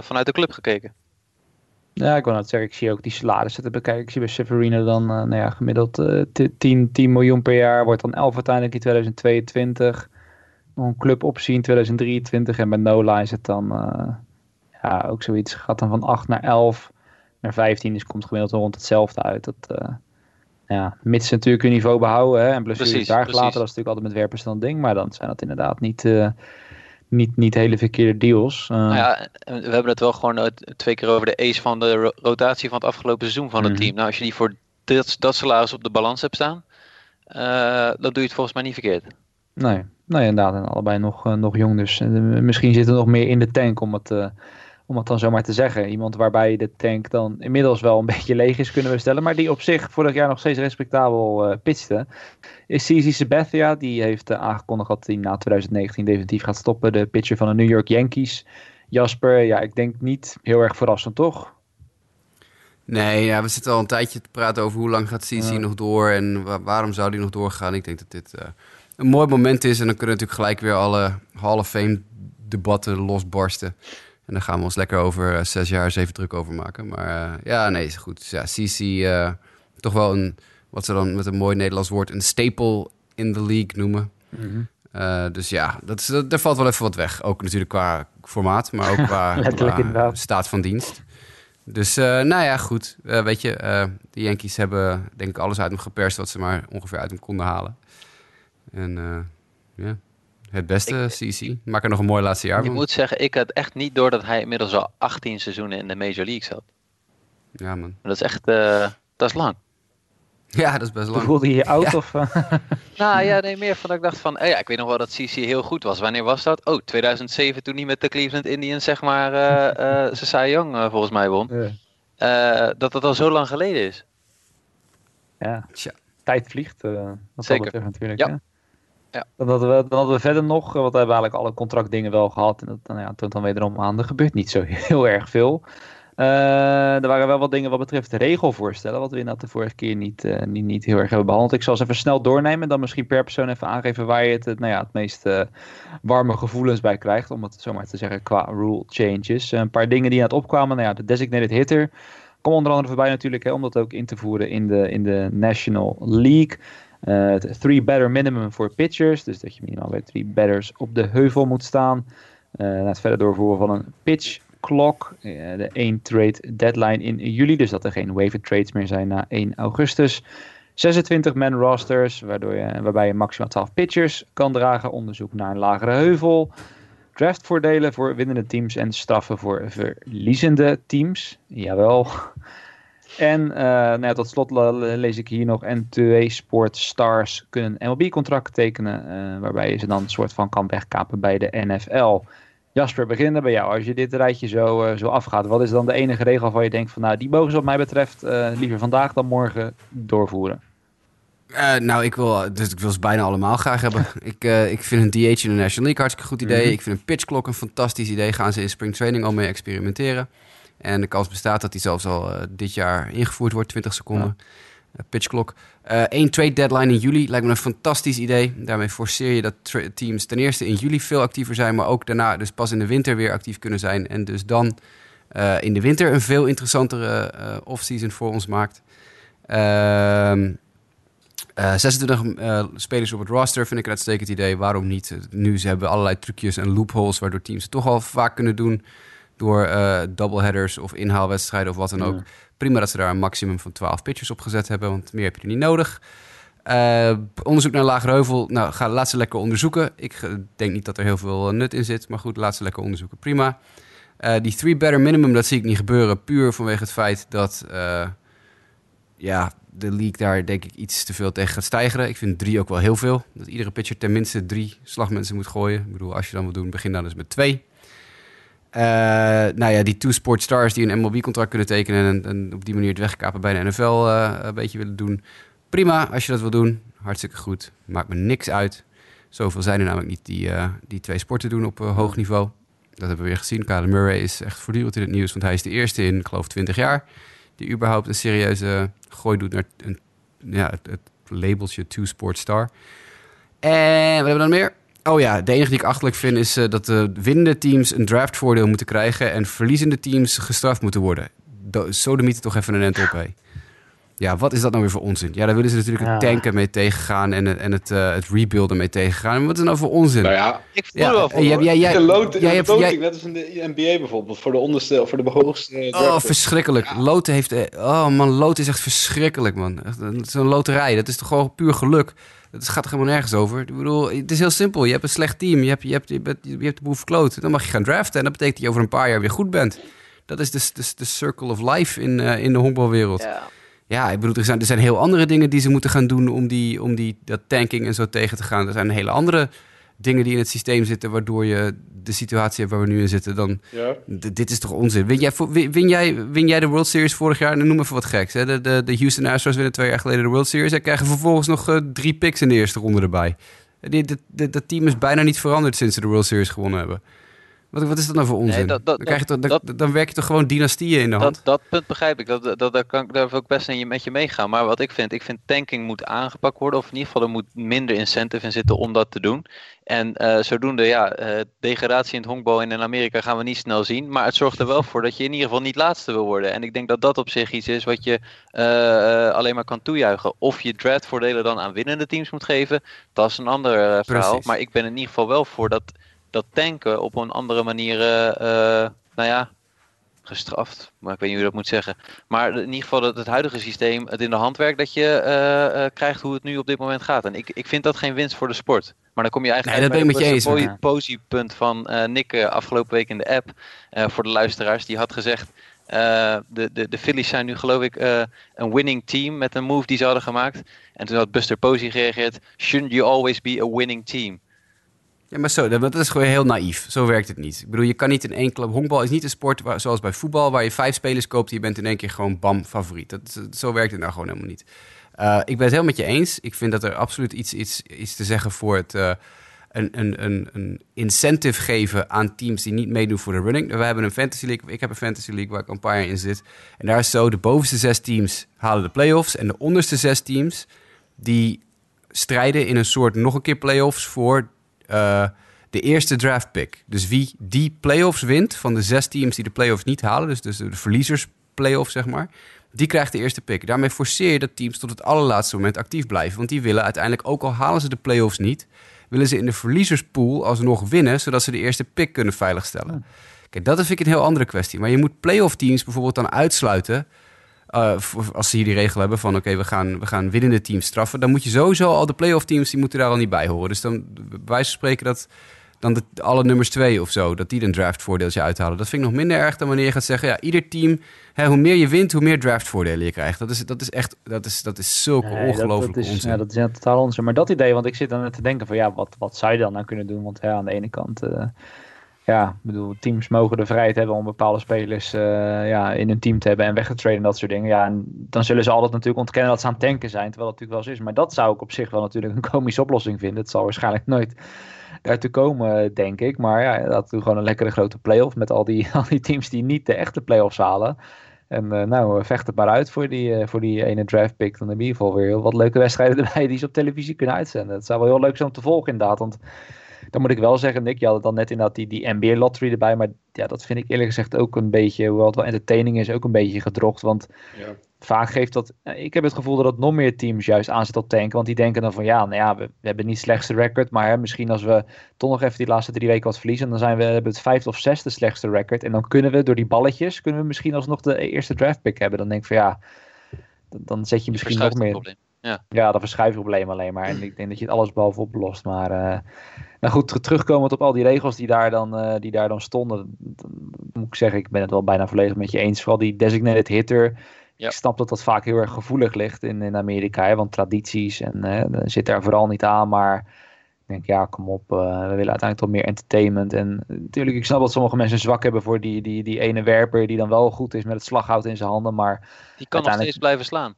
vanuit de club gekeken. Ja, ik wil net zeggen, ik zie ook die salarissen te bekijken. Ik zie bij Severino dan nou ja, gemiddeld 10, 10 miljoen per jaar, wordt dan 11 uiteindelijk in 2022. Nog een cluboptie in 2023 en bij Nola is het dan ja, ook zoiets, gaat dan van 8 naar 11 naar 15 is, komt gemiddeld rond hetzelfde uit. Dat, uh, ja, mits ze natuurlijk hun niveau behouden hè, en blessures daar gelaten, dat is natuurlijk altijd met werpers dan ding. Maar dan zijn dat inderdaad niet, uh, niet, niet hele verkeerde deals. Uh, nou ja, we hebben het wel gewoon twee keer over de ace van de rotatie van het afgelopen seizoen van het mhm. team. Nou, als je die voor dat, dat salaris op de balans hebt staan, dan doe je het volgens mij niet verkeerd. Nee, nee inderdaad. En allebei nog, nog jong, dus misschien zit er nog meer in de tank om het om het dan zomaar te zeggen. Iemand waarbij de tank dan inmiddels wel een beetje leeg is, kunnen we stellen. Maar die op zich vorig jaar nog steeds respectabel uh, pitchte. Is CZ Sabathia. Die heeft uh, aangekondigd dat hij na 2019 definitief gaat stoppen. De pitcher van de New York Yankees. Jasper, ja, ik denk niet heel erg verrassend, toch? Nee, ja, we zitten al een tijdje te praten over hoe lang gaat CC nog door en waarom zou die nog doorgaan. Ik denk dat dit uh, een mooi moment is en dan kunnen natuurlijk gelijk weer alle Hall of Fame debatten losbarsten. En dan gaan we ons lekker over uh, zes jaar zeven druk over maken. Maar uh, ja, nee, is goed. Ja, CC, uh, eh, toch wel een, wat ze dan met een mooi Nederlands woord, een staple in the league noemen. Mm -hmm. dus ja, dat is, dat, daar valt wel even wat weg. Ook natuurlijk qua formaat, maar ook qua, qua staat van dienst. Dus nou ja, goed. weet je, de Yankees hebben denk ik alles uit hem geperst wat ze maar ongeveer uit hem konden halen. En ja, het beste, CC. Maak er nog een mooi laatste jaar van. Ik moet zeggen, ik had echt niet door dat hij inmiddels al 18 seizoenen in de Major League zat. Ja, man. Dat is echt, uh, dat is lang. Ja, dat is best lang. Voelde je je oud? Of, uh... nou ja, nee, meer van dat ik dacht van, oh ja, ik weet nog wel dat CC heel goed was. Wanneer was dat? Oh, 2007 toen hij met de Cleveland Indians, zeg maar, uh, uh, Cy Young volgens mij won. Yeah. dat dat al zo lang geleden is. Ja, Tja. tijd vliegt. dat Zeker. natuurlijk. Ja. Dan, hadden we, dan hadden we verder nog, want we hebben eigenlijk alle contractdingen wel gehad. En dat dan, ja, toont dan wederom aan, er gebeurt niet zo heel erg veel. Uh, er waren wel wat dingen wat betreft de regelvoorstellen, wat we inderdaad de vorige keer niet, uh, niet, niet heel erg hebben behandeld. Ik zal ze even snel doornemen en dan misschien per persoon even aangeven waar je het, nou ja, het meest warme gevoelens bij krijgt, om het zomaar te zeggen qua rule changes. een paar dingen die aan het opkwamen, nou ja, de designated hitter kwam onder andere voorbij natuurlijk, hè, om dat ook in te voeren in de, in de National League. Uh, three better minimum voor pitchers. Dus dat je minimaal bij three batters op de heuvel moet staan. Uh, het verder doorvoeren van een pitch clock. Uh, de 1 trade deadline in juli. Dus dat er geen waiver trades meer zijn na 1 augustus. 26 man rosters, waardoor je, waarbij je maximaal 12 pitchers kan dragen. Onderzoek naar een lagere heuvel. Draftvoordelen voor winnende teams en straffen voor verliezende teams. Jawel. En uh, nou ja, tot slot lees ik hier nog. En 2 Sport Stars kunnen een MLB-contract tekenen. Uh, waarbij je ze dan een soort van kan wegkapen bij de NFL. Jasper, beginnen bij jou. Als je dit rijtje zo, uh, zo afgaat, wat is dan de enige regel waar je denkt van... nou, die mogen ze wat mij betreft liever vandaag dan morgen doorvoeren? nou, ik wil, dus ik wil ze bijna allemaal graag hebben. ik, ik vind een DH in de National League hartstikke goed idee. Mhm. Ik vind een pitchklok een fantastisch idee. Gaan ze in spring training al mee experimenteren. En de kans bestaat dat die zelfs al uh, dit jaar ingevoerd wordt, 20 seconden. Ja. Uh, pitchklok. Uh, één trade deadline in juli lijkt me een fantastisch idee. Daarmee forceer je dat teams ten eerste in juli veel actiever zijn, maar ook daarna dus pas in de winter weer actief kunnen zijn. En dus dan in de winter een veel interessantere offseason voor ons maakt. Uh, 26 uh, spelers op het roster vind ik een uitstekend idee. Waarom niet? Nu ze hebben allerlei trucjes en loopholes waardoor teams het toch al vaak kunnen doen door uh, doubleheaders of inhaalwedstrijden of wat dan ook. Prima dat ze daar een maximum van 12 pitchers op gezet hebben, want meer heb je er niet nodig. Uh, onderzoek naar Lagerheuvel, nou, ga, laat ze lekker onderzoeken. Ik denk niet dat er heel veel nut in zit, maar goed, laat ze lekker onderzoeken. Prima. Uh, die three better minimum, dat zie ik niet gebeuren, puur vanwege het feit dat ja, de league daar denk ik iets te veel tegen gaat stijgen. Ik vind drie ook wel heel veel. Dat iedere pitcher tenminste drie slagmensen moet gooien. Ik bedoel, als je dan wil doen, begin dan dus met twee. Uh, nou ja, die two sport stars die een MLB-contract kunnen tekenen en, op die manier het wegkapen bij de NFL uh, een beetje willen doen. Prima, als je dat wil doen. Hartstikke goed. Maakt me niks uit. Zoveel zijn er namelijk niet die, uh, die twee sporten doen op hoog niveau. Dat hebben we weer gezien. Kyler Murray is echt voortdurend in het nieuws, want hij is de eerste in, geloof, 20 jaar die überhaupt een serieuze gooi doet naar een, ja, het, het labeltje Two Sport Star. En wat hebben we dan meer? Oh ja, de enige die ik achterlijk vind is uh, dat de winnende teams een draftvoordeel moeten krijgen en verliezende teams gestraft moeten worden. Zo de mythe toch even een end op, hé. Ja, wat is dat nou weer voor onzin? Ja, daar willen ze natuurlijk het tanken mee tegengaan en, en het, uh, het rebuilden mee tegengaan. En wat is nou voor onzin? Nou ja, ik voel ja, wel voor. Jij, jij, jij hebt, jij, net als in de NBA bijvoorbeeld, voor de onderste, voor de hoogste. Oh, verschrikkelijk. Ja. Loten heeft, oh man, loten is echt verschrikkelijk, man. Zo'n loterij, dat is toch gewoon puur geluk. Het gaat er helemaal nergens over. Ik bedoel, het is heel simpel. Je hebt een slecht team, je hebt, je hebt, je hebt, je hebt de boel verkloot. Dan mag je gaan draften en dat betekent dat je over een paar jaar weer goed bent. Dat is de, de, de circle of life in, uh, in de honkbalwereld. Ja. Ja, ik bedoel, er zijn, er zijn heel andere dingen die ze moeten gaan doen om, die, om die, dat tanking en zo tegen te gaan. Er zijn hele andere dingen die in het systeem zitten, waardoor je de situatie hebt waar we nu in zitten. Dan, ja. dit is toch onzin. Win jij, win, jij, win jij de World Series vorig jaar? Noem even wat geks. Hè? De, de, de Houston Astros winnen twee jaar geleden de World Series en krijgen vervolgens nog uh, drie picks in de eerste ronde erbij. Dat team is bijna niet veranderd sinds ze de World Series gewonnen hebben. Wat, wat is dat nou voor onzin? dat, dat, dan, krijg je toch, dat, dan werk je toch gewoon dynastieën in de hand? Dat, dat punt begrijp ik. Dat, dat, daar, kan, daar wil ik best in je, met je meegaan. Maar wat ik vind, ik vind tanking moet aangepakt worden. Of in ieder geval er moet minder incentive in zitten om dat te doen. En uh, zodoende, ja, uh, degradatie in het honkbal in Amerika gaan we niet snel zien. Maar het zorgt er wel voor dat je in ieder geval niet laatste wil worden. En ik denk dat dat op zich iets is wat je uh, alleen maar kan toejuichen. Of je draftvoordelen dan aan winnende teams moet geven, dat is een ander verhaal. Maar ik ben in ieder geval wel voor dat dat tanken op een andere manier, uh, nou ja, gestraft. Maar ik weet niet hoe je dat moet zeggen. Maar in ieder geval dat het huidige systeem het in de hand werkt dat je uh, uh, krijgt hoe het nu op dit moment gaat. En ik, ik vind dat geen winst voor de sport. Maar dan kom je eigenlijk nee, dat ben ik met je eens. positiepunt van uh, Nick afgelopen week in de app. voor de luisteraars. Die had gezegd, de, de, de Phillies zijn nu geloof ik een winning team met een move die ze hadden gemaakt. En toen had Buster Posey gereageerd, shouldn't you always be a winning team? Ja, maar zo, dat is gewoon heel naïef. Zo werkt het niet. Ik bedoel, je kan niet in één club... Honkbal is niet een sport waar, zoals bij voetbal... waar je vijf spelers koopt en je bent in één keer gewoon bam favoriet. Dat, zo werkt het nou gewoon helemaal niet. Uh, ik ben het heel met je eens. Ik vind dat er absoluut iets, iets, iets te zeggen voor het... Uh, een, een, een, een incentive geven aan teams die niet meedoen voor de running. We hebben een fantasy league. Ik heb een fantasy league waar ik een in zit. En daar is zo, de bovenste zes teams halen de playoffs. En de onderste zes teams, die strijden in een soort nog een keer playoffs voor uh, de eerste draft pick. Dus wie die playoffs wint van de zes teams die de playoffs niet halen, dus, dus de verliezers playoff zeg maar, die krijgt de eerste pick. Daarmee forceer je dat teams tot het allerlaatste moment actief blijven. Want die willen uiteindelijk, ook al halen ze de playoffs niet, willen ze in de verliezerspool alsnog winnen, zodat ze de eerste pick kunnen veiligstellen. Kijk, dat vind ik een heel andere kwestie. Maar je moet playoff teams bijvoorbeeld dan uitsluiten uh, als ze hier die regel hebben van oké, we, gaan, we gaan winnende teams straffen, dan moet je sowieso al de playoff teams, die moeten daar al niet bij horen. Dus dan van spreken dat dan de, alle nummers twee of zo, dat die een draftvoordeeltje uithalen. Dat vind ik nog minder erg dan wanneer je gaat zeggen, ja, ieder team, hè, hoe meer je wint, hoe meer draftvoordelen je krijgt. Dat is, dat is echt, dat is, dat is zulke nee, ongelooflijke onzin. Ja, dat is ja, totaal onzin. Maar dat idee, want ik zit dan te denken van, ja, wat, wat zou je dan nou kunnen doen? Want ja, aan de ene kant... Uh, ja, bedoel, teams mogen de vrijheid hebben om bepaalde spelers uh, ja, in hun team te hebben en weg te traden en dat soort dingen. Ja, en dan zullen ze altijd natuurlijk ontkennen dat ze aan het tanken zijn, terwijl dat natuurlijk wel zo is. Maar dat zou ik op zich wel natuurlijk een komische oplossing vinden. Het zal waarschijnlijk nooit daartoe komen, denk ik. Maar ja, dat doen gewoon een lekkere grote play-off met al die, al die teams die niet de echte play-offs halen. En uh, nou, vecht het maar uit voor die, voor die ene draft pick. Dan heb je in ieder geval weer wat leuke wedstrijden erbij die ze op televisie kunnen uitzenden. Het zou wel heel leuk zijn om te volgen inderdaad, want dan moet ik wel zeggen, Nick, je had het dan net inderdaad die, die NBA lottery erbij. Maar ja, dat vind ik eerlijk gezegd ook een beetje, hoewel het wel entertaining is, ook een beetje gedrocht. Want ja. vaak geeft dat, eh, ik heb het gevoel dat het nog meer teams juist aanzet op tanken. Want die denken dan van ja, nou ja, we, we hebben niet slechtste record. Maar hè, misschien als we toch nog even die laatste drie weken wat verliezen, dan zijn we hebben het vijfde of zesde slechtste record. En dan kunnen we door die balletjes, kunnen we misschien alsnog de eerste draft pick hebben. Dan denk ik van ja, dan, dan zet je misschien nog meer... Ja. ja, dat verschuift het probleem alleen maar. En ik denk dat je het alles bovenop oplost. Maar uh, nou goed, terugkomend op al die regels die daar dan, uh, die daar dan stonden. Dan moet ik zeggen, ik ben het wel bijna volledig met je eens. Vooral die designated hitter. Ja. Ik snap dat dat vaak heel erg gevoelig ligt in, in Amerika. Hè, want tradities en uh, zit daar vooral niet aan. Maar denk, ja, kom op. we willen uiteindelijk toch meer entertainment. En natuurlijk, ik snap dat sommige mensen zwak hebben voor die, die, die ene werper die dan wel goed is met het slaghout in zijn handen. Maar die kan nog steeds blijven slaan.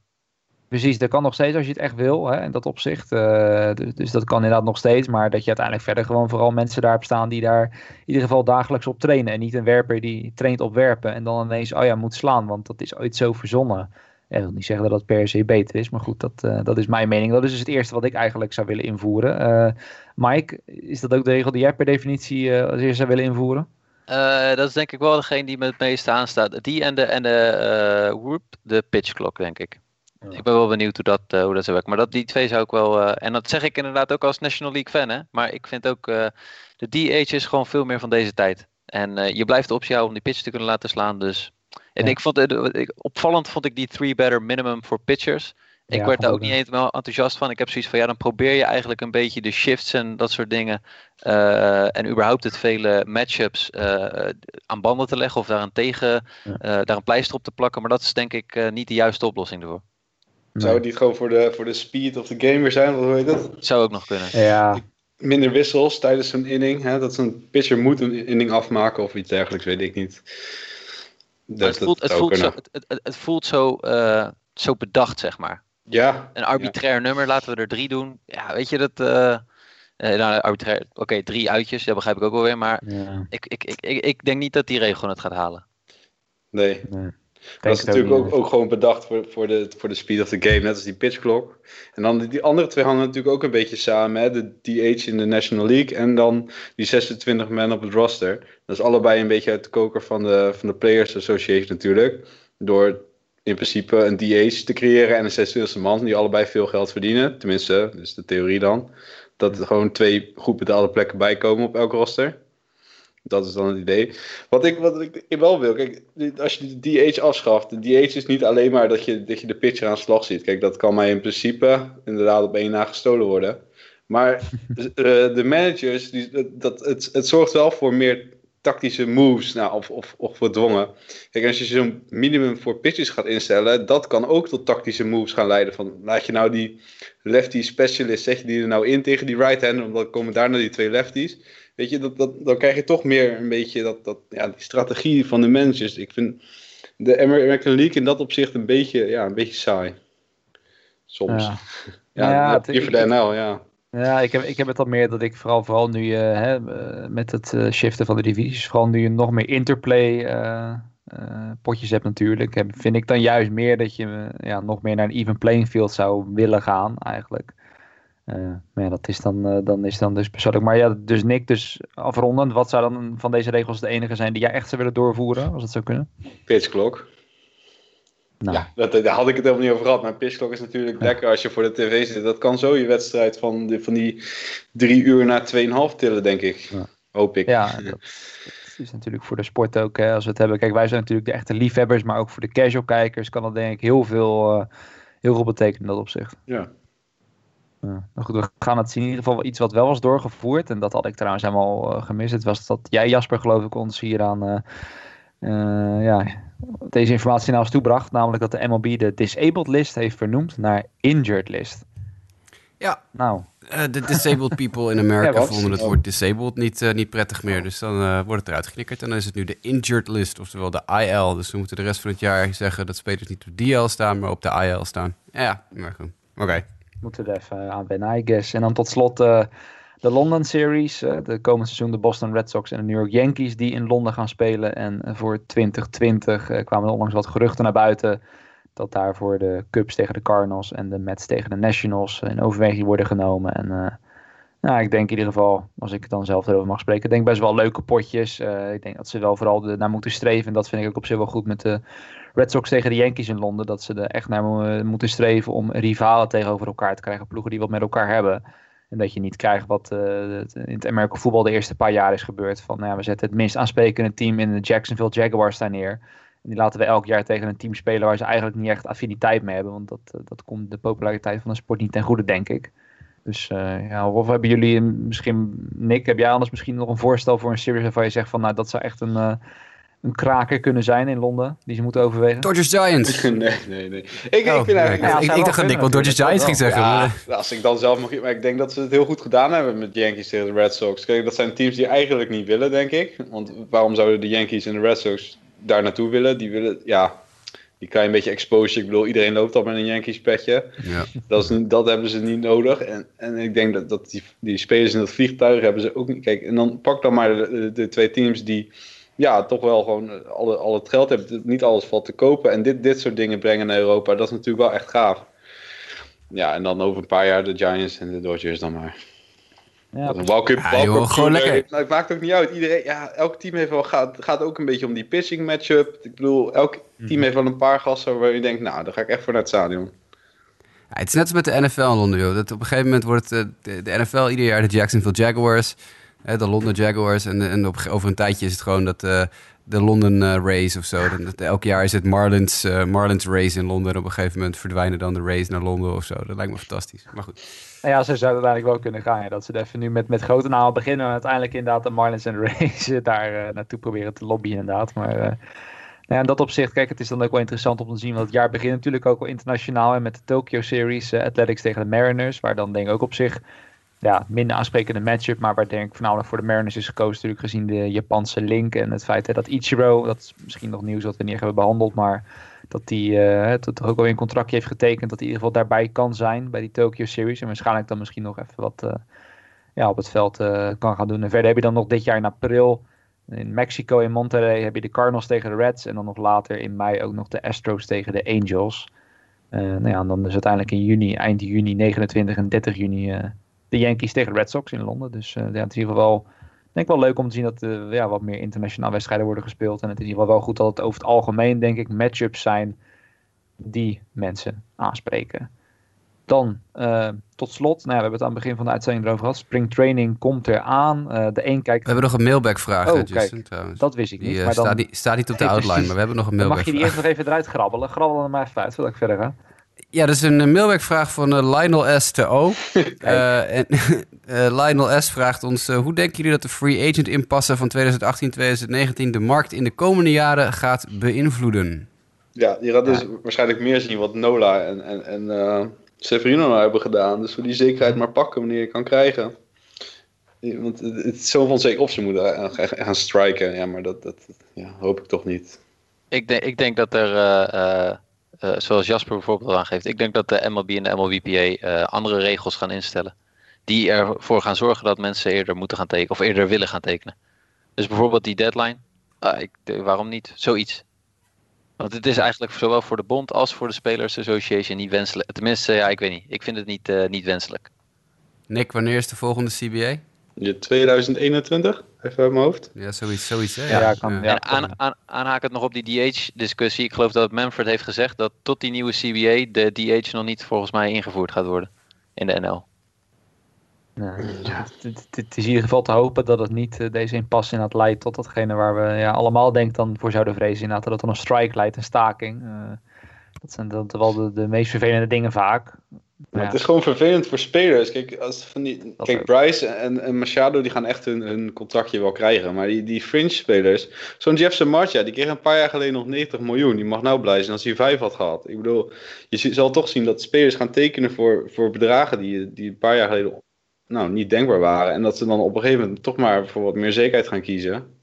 Precies, dat kan nog steeds als je het echt wil, hè, in dat opzicht. Uh, dus, dus, dat kan inderdaad nog steeds, maar dat je uiteindelijk verder gewoon vooral mensen daar staan die daar in ieder geval dagelijks op trainen. En niet een werper die traint op werpen en dan ineens, oh ja, moet slaan, want dat is ooit zo verzonnen. En wil niet zeggen dat dat per se beter is, maar goed, dat, uh, dat is mijn mening. Dat is dus het eerste wat ik eigenlijk zou willen invoeren. Uh, Mike, is dat ook de regel die jij per definitie als eerste zou willen invoeren? dat is denk ik wel degene die me het meeste aanstaat. Die en de, en de, whoop, de pitch clock, denk ik. Ik ben wel benieuwd hoe dat, uh, hoe dat zou werken. Maar dat, die twee zou ik wel. Uh, en dat zeg ik inderdaad ook als National League fan. Hè? Maar ik vind ook. Uh, de DH is gewoon veel meer van deze tijd. En je blijft de optie houden om die pitch te kunnen laten slaan. Dus. En ik vond het. Opvallend vond ik die three better minimum voor pitchers. Ik werd daar ook niet helemaal enthousiast van. Ik heb zoiets van, ja, dan probeer je eigenlijk een beetje de shifts en dat soort dingen. en überhaupt het vele matchups aan banden te leggen of daar een tegen, daar een pleister op te plakken. Maar dat is denk ik niet de juiste oplossing ervoor. Zou het niet gewoon voor de, voor de speed of the game weer zijn? Wat hoe heet dat? Zou ook nog kunnen. Ja. Minder wissels tijdens zo'n inning. Hè? Dat zo'n pitcher moet een inning afmaken of iets dergelijks, weet ik niet. het, voelt, het, voelt zo, het, het, het, voelt zo, uh, zo bedacht, zeg maar. Ja. Een arbitrair nummer, laten we er drie doen. Ja, weet je dat... Uh, nou, arbitrair, oké, drie uitjes, dat begrijp ik ook wel weer. Maar ja. ik, ik, ik, ik, ik denk niet dat die regel het gaat halen. Nee. nee. Dat is natuurlijk ook, ook, gewoon bedacht voor, voor, de, voor de speed of the game, net als die pitch clock. En dan die andere twee hangen natuurlijk ook een beetje samen. Hè? De DH in de National League en dan die 26 man op het roster. Dat is allebei een beetje uit de koker van de, van de Players Association natuurlijk. Door in principe een DH te creëren en een 26e man die allebei veel geld verdienen. Tenminste, dat is de theorie dan. Dat er gewoon twee goed betaalde plekken bijkomen op elk roster. Dat is dan het idee. Wat ik, wat ik, wel wil, kijk, als je de DH afschaft, de DH is niet alleen maar dat je, dat je de pitcher aan slag ziet. Kijk, dat kan mij in principe inderdaad op één na gestolen worden. Maar de, eh, de managers, die, dat, het, het zorgt wel voor meer tactische moves, nou, of, of, of gedwongen. Kijk, als je zo'n minimum voor pitches gaat instellen, dat kan ook tot tactische moves gaan leiden. Van, laat je nou die lefty specialist, zeg je die er nou in tegen die right-hander, omdat komen daarna die twee lefties. Weet je, dat, dat, dan krijg je toch meer een beetje dat, dat, ja, die strategie van de managers. Ik vind de American League in dat opzicht een beetje, ja, een beetje saai. Soms. Ja, ja, ja voor de NL, ja. Ja, ik heb, ik heb het al meer dat ik vooral, vooral nu uh, hè, eh, met het uh, shiften van de divisies, vooral nu je nog meer interplay uh, potjes hebt natuurlijk, heb, vind ik dan juist meer dat je ja, nog meer naar een even playing field zou willen gaan eigenlijk. Uh, maar ja, dat is dan, uh, dan is dan dus persoonlijk. Maar ja, dus Nick, dus afrondend, wat zou dan van deze regels de enige zijn die jij echt zou willen doorvoeren, als het zou kunnen? Pitchklok. Nou. Ja, dat, daar had ik het helemaal niet over gehad. Maar pitchklok is natuurlijk lekker als je voor de tv zit. Dat kan zo je wedstrijd van, die, van die drie uur naar tweeënhalf tillen, denk ik. Ja. Hoop ik. Ja, dat, dat, is natuurlijk voor de sport ook, hè, als we het hebben. Kijk, wij zijn natuurlijk de echte liefhebbers, maar ook voor de casual kijkers kan dat denk ik heel veel, uh, heel veel betekenen in dat opzicht. Ja. Ja. Nou goed, we gaan het zien. In ieder geval iets wat wel was doorgevoerd. En dat had ik trouwens helemaal uh, gemist. Het was dat jij, Jasper, geloof ik, ons hier aan uh, uh, ja, deze informatie naar ons toebracht. Namelijk dat de MLB de disabled list heeft vernoemd naar injured list. Ja. Nou. De disabled people in Amerika ja, vonden het woord disabled niet, niet prettig meer. Dus dan wordt het eruit geknikkerd. En dan is het nu de injured list, oftewel de IL. Dus we moeten de rest van het jaar zeggen dat spelers niet op DL staan, maar op de IL staan. Ja, maar goed. Oké moeten er even aan wennen, I guess. En dan tot slot uh, de London Series. Uh, de komende seizoen de Boston Red Sox en de New York Yankees die in Londen gaan spelen. En uh, voor 2020 kwamen er onlangs wat geruchten naar buiten. Dat daarvoor de Cubs tegen de Cardinals en de Mets tegen de Nationals in overweging worden genomen. En nou, ik denk in ieder geval, als ik het dan zelf erover mag spreken, denk best wel leuke potjes. ik denk dat ze wel vooral naar moeten streven. En dat vind ik ook op zich wel goed met de Red Sox tegen de Yankees in Londen. Dat ze er echt naar moeten streven om rivalen tegenover elkaar te krijgen. Ploegen die wat met elkaar hebben. En dat je niet krijgt wat uh, in het American voetbal de eerste paar jaar is gebeurd. Van nou ja, we zetten het minst aansprekende team in de Jacksonville Jaguars daar neer. En die laten we elk jaar tegen een team spelen waar ze eigenlijk niet echt affiniteit mee hebben. Want dat, uh, dat komt de populariteit van de sport niet ten goede, denk ik. Dus uh, ja, of hebben jullie misschien, Nick, heb jij anders misschien nog een voorstel voor een series waarvan je zegt van nou dat zou echt een een kraker kunnen zijn in Londen, die ze moeten overwegen? Dodgers Giants. nee, nee, nee. Ik, Oh, ik vind eigenlijk... ik, Ja, ik, ik dacht dat Nick wel Dodgers Giants ging zeggen. Ja, maar- als ik dan zelf mag... Maar ik denk dat ze het heel goed gedaan hebben met Yankees tegen de Red Sox. Kijk, dat zijn teams die eigenlijk niet willen, denk ik. Want waarom zouden de Yankees en de Red Sox daar naartoe willen? Die willen, ja... Die krijg je een beetje exposure. Ik bedoel, iedereen loopt al met een Yankees petje. Ja. Dat, is, dat hebben ze niet nodig. En, en ik denk dat, dat die, die spelers in dat vliegtuig hebben ze ook niet. Kijk, en dan pak dan maar de, de, de twee teams die ja, toch wel gewoon alle, al het geld hebben. Niet alles valt te kopen. En dit, dit soort dingen brengen naar Europa. Dat is natuurlijk wel echt gaaf. Ja, en dan over een paar jaar de Giants en de Dodgers dan maar. Ja, Welke, Ja, joh, gewoon lekker. Nou, het maakt ook niet uit. Iedereen, ja, elk team heeft wel, gaat, gaat ook een beetje om die pitching matchup. Ik bedoel, elk team heeft wel een paar gasten waar je denkt, nou, daar ga ik echt voor naar het stadion. Ja, het is net als met de NFL in Londen, joh. Dat op een gegeven moment wordt eh, de, de NFL ieder jaar de Jacksonville Jaguars, hè, de London Jaguars. En, en op, over een tijdje is het gewoon dat, eh, de London eh, Rays of zo. Dan, dat- elk jaar is het Marlins, eh, Marlins Rays in Londen. En op een gegeven moment verdwijnen dan de Rays naar Londen of zo. Dat lijkt me fantastisch. Maar goed. Nou ja, zo zou het eigenlijk wel kunnen gaan. Ja. Dat ze even nu met, met grote namen beginnen. En uiteindelijk inderdaad de Marlins en de Rays daar naartoe proberen te lobbyen inderdaad. Maar nou ja, in dat opzicht, kijk, het is dan ook wel interessant om te zien. Want het jaar begint natuurlijk ook wel internationaal. En met de Tokyo Series, Athletics tegen de Mariners. Waar dan denk ik ook op zich ja, minder aansprekende matchup. Maar waar denk ik voornamelijk voor de Mariners is gekozen. Natuurlijk gezien de Japanse link. En het feit hè, dat Ichiro, dat is misschien nog nieuws wat we niet hebben behandeld. Maar dat hij uh, toch ook alweer een contractje heeft getekend. Dat hij in ieder geval daarbij kan zijn bij die Tokyo Series. En waarschijnlijk dan misschien nog even wat uh, ja, op het veld uh, kan gaan doen. En verder heb je dan nog dit jaar in april in Mexico in Monterrey heb je de Cardinals tegen de Reds. En dan nog later in mei ook nog de Astros tegen de Angels. Uh, nou ja, en dan dus uiteindelijk in juni, eind juni, 29 en 30 juni de Yankees tegen de Red Sox in Londen. Dus uh, ja, het is in ieder geval denk ik wel leuk om te zien dat er ja, wat meer internationale wedstrijden worden gespeeld. En het is in ieder geval wel goed dat het over het algemeen, denk ik, matchups zijn die mensen aanspreken. Dan, uh, tot slot, nou ja, we hebben het aan het begin van de uitzending erover gehad. Springtraining komt eraan. Uh, de een kijkt... We hebben nog een mailback-vraag, oh, Justin, kijk, trouwens. Dat wist ik niet. Die uh, maar dan... staat, niet, staat niet op de outline, maar we hebben nog een Dan mailback-vraag. mag je die eerst nog even eruit grabbelen. Grabbel er maar even uit, voordat ik verder ga. Ja, dat is een mailback-vraag van uh, Lionel S. te O. uh, en, Lionel S. vraagt ons: Hoe denken jullie dat de free agent inpassen van 2018-2019 de markt in de komende jaren gaat beïnvloeden? Ja, je gaat dus ja. waarschijnlijk meer zien wat Nola en, en, en Severino nou hebben gedaan. Dus voor die zekerheid maar pakken wanneer je kan krijgen. Want het is zo van zeker of ze moeten gaan striken. Ja, maar dat, dat ja, hoop ik toch niet. Ik denk, ik denk dat er, uh, uh, zoals Jasper bijvoorbeeld aangeeft, ik denk dat de MLB en de MLBPA uh, andere regels gaan instellen. Die ervoor gaan zorgen dat mensen eerder moeten gaan tekenen, of eerder willen gaan tekenen. Dus bijvoorbeeld die deadline. Ah, ik, waarom niet? Zoiets. Want het is eigenlijk zowel voor de bond als voor de Spelers Association niet wenselijk. Tenminste, ja, ik weet niet. Ik vind het niet, uh, niet wenselijk. Nick, wanneer is de volgende CBA? Je 2021, even uit mijn hoofd. Ja, zoiets, zoiets hè? Ja, ja, kan, ja. En aan, aan, aanhakend nog op die DH-discussie. Ik geloof dat Manfred heeft gezegd dat tot die nieuwe CBA de DH nog niet volgens mij ingevoerd gaat worden in de NL. Nou, ja, het, het, is in ieder geval te hopen dat het niet uh, deze impasse inderdaad leidt tot datgene waar we ja, allemaal denk dan voor zouden vrezen. Inderdaad, dat het dan een strike leidt, een staking. Uh, dat zijn dat wel de, de meest vervelende dingen vaak. Maar ja. Het is gewoon vervelend voor spelers. Kijk, als van die, kijk Bryce en, en, Machado die gaan echt hun, hun contractje wel krijgen. Maar die, die fringe spelers, zo'n Jefferson Marcha, die kreeg een paar jaar geleden nog 90 miljoen. Die mag nou blij zijn als hij 5 had gehad. Ik bedoel, je zal toch zien dat spelers gaan tekenen voor, voor bedragen die, die een paar jaar geleden nou, niet denkbaar waren. En dat ze dan op een gegeven moment toch maar voor wat meer zekerheid gaan kiezen.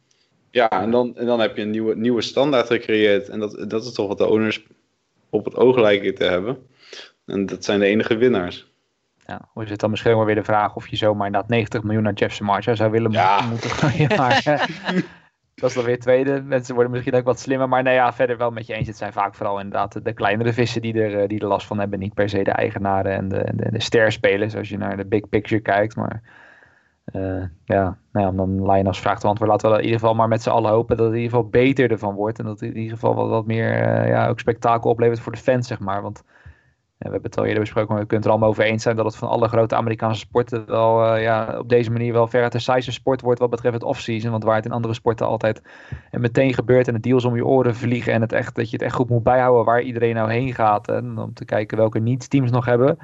Ja, en dan, en dan heb je een nieuwe, nieuwe standaard gecreëerd. En dat, dat is toch wat de owners op het oog lijken te hebben. En dat zijn de enige winnaars. Ja, hoe zit dan misschien wel weer de vraag of je zomaar inderdaad 90 miljoen naar Jeff Samarja zou willen ja. moeten gooien. Maar dat is dan weer tweede. Mensen worden misschien ook wat slimmer. Maar nou ja, verder wel met je eens. Het zijn vaak vooral inderdaad de, kleinere vissen die er, die er last van hebben. Niet per se de eigenaren en de, de, de sterspelers als je naar de big picture kijkt. Maar uh, ja, nou ja, om dan Linus vraagt te antwoorden. Laten we in ieder geval maar met z'n allen hopen dat het in ieder geval beter ervan wordt. En dat het in ieder geval wat, wat meer uh, ja, ook spektakel oplevert voor de fans, zeg maar. Want we hebben het al eerder besproken, maar we kunnen het er allemaal over eens zijn dat het van alle grote Amerikaanse sporten wel uh, ja, op deze manier wel veruit de saaiste sport wordt wat betreft het off-season. Want waar het in andere sporten altijd en meteen gebeurt en het deals om je oren vliegen en het echt, dat je het echt goed moet bijhouden waar iedereen nou heen gaat. En om te kijken welke niets-teams nog hebben.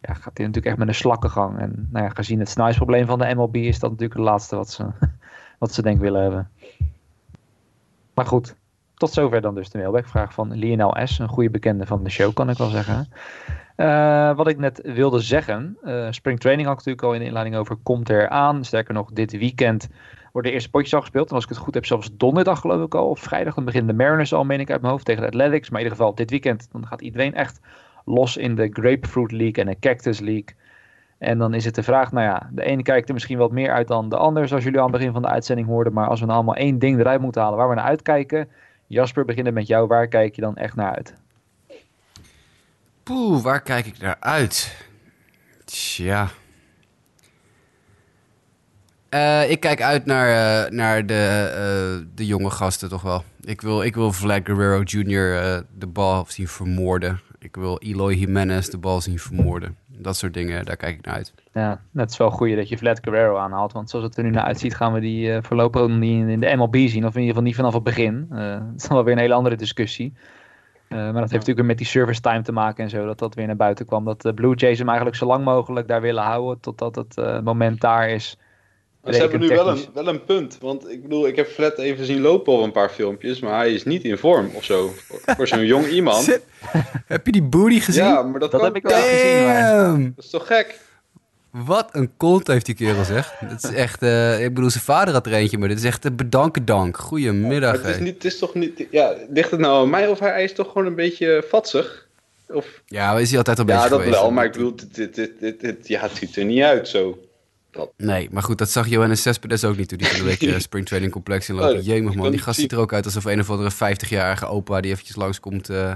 Ja, gaat dit natuurlijk echt met een slakkengang. En nou ja, gezien het snijsprobleem van de MLB is dat natuurlijk het laatste wat ze, wat ze denk willen hebben. Maar goed, tot zover dan dus de mailbackvraag van Lionel S. Een goede bekende van de show, kan ik wel zeggen. Uh, wat ik net wilde zeggen, uh, spring training had ik natuurlijk al in de inleiding over, komt er aan. Sterker nog, dit weekend worden de eerste potjes al gespeeld. En als ik het goed heb, zelfs donderdag geloof ik al, of vrijdag, dan beginnen de Mariners al, meen ik uit mijn hoofd, tegen de Athletics. Maar in ieder geval, dit weekend, dan gaat iedereen echt los in de Grapefruit League en de Cactus League. En dan is het de vraag, nou ja, de ene kijkt er misschien wat meer uit dan de ander, zoals jullie aan het begin van de uitzending hoorden. Maar als we nou allemaal één ding eruit moeten halen waar we naar uitkijken. Jasper, beginnen met jou. Waar kijk je dan echt naar uit? Poeh, waar kijk ik naar uit? Tja. Uh, ik kijk uit naar, uh, naar de, uh, de jonge gasten toch wel. Ik wil, ik wil Vlad Guerrero Jr. de bal zien vermoorden. Ik wil Eloy Jimenez de bal zien vermoorden. Dat soort dingen, daar kijk ik naar uit. Ja, het is wel goed dat je Vlad Guerrero aanhaalt. Want zoals het er nu naar uitziet, gaan we die uh, voorlopig niet in de MLB zien. Of in ieder geval niet vanaf het begin. Uh, dat is dan wel weer een hele andere discussie. Uh, maar dat heeft natuurlijk weer met die service time te maken en zo. Dat dat weer naar buiten kwam. Dat de Blue Jays hem eigenlijk zo lang mogelijk daar willen houden. Totdat het moment daar is maar ze hebben nu wel een, wel een punt. Want ik bedoel, ik heb Fred even zien lopen op een paar filmpjes. Maar hij is niet in vorm of zo. Voor zo'n jong iemand. heb je die booty gezien? Ja, maar dat, dat heb ik wel gezien. Maar... Dat is toch gek? Wat een kont heeft die kerel zeg. Dat is echt, uh, ik bedoel, zijn vader had er eentje, maar dit is echt een bedankendank. Goedemiddag. Ja, het, is niet, het is toch niet, ja, ligt het nou aan mij of hij is toch gewoon een beetje vatsig? Of... Ja, is hij altijd een beetje Ja, dat geweest, wel, maar ik bedoel, dit, dit, dit, dit, ja, het ziet er niet uit zo. Dat. Nee, maar goed, dat zag Johannes Cespedes ook niet toen die van de week uh, Spring Training Complex in loopt. Jemig man, die gast ziet er ook uit alsof een of andere 50-jarige opa die eventjes langskomt uh,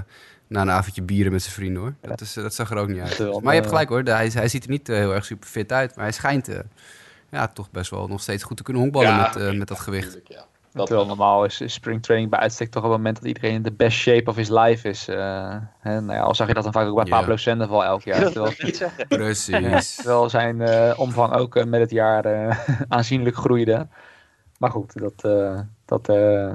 na een avondje bieren met zijn vrienden hoor. Dat, is, dat zag er ook niet uit. Maar je hebt gelijk hoor, hij, hij ziet er niet heel erg super fit uit, maar hij schijnt ja, toch best wel nog steeds goed te kunnen honkballen ja, met, met dat gewicht. Ja. Dat wel normaal is, is springtraining bij uitstek toch op het moment dat iedereen in de best shape of his life is. Uh, hè, nou ja, al zag je dat dan vaak ook bij. Pablo Sandoval elk jaar. Terwijl, Precies. terwijl zijn uh, omvang ook uh, met het jaar uh, aanzienlijk groeide. Maar goed, dat, uh, dat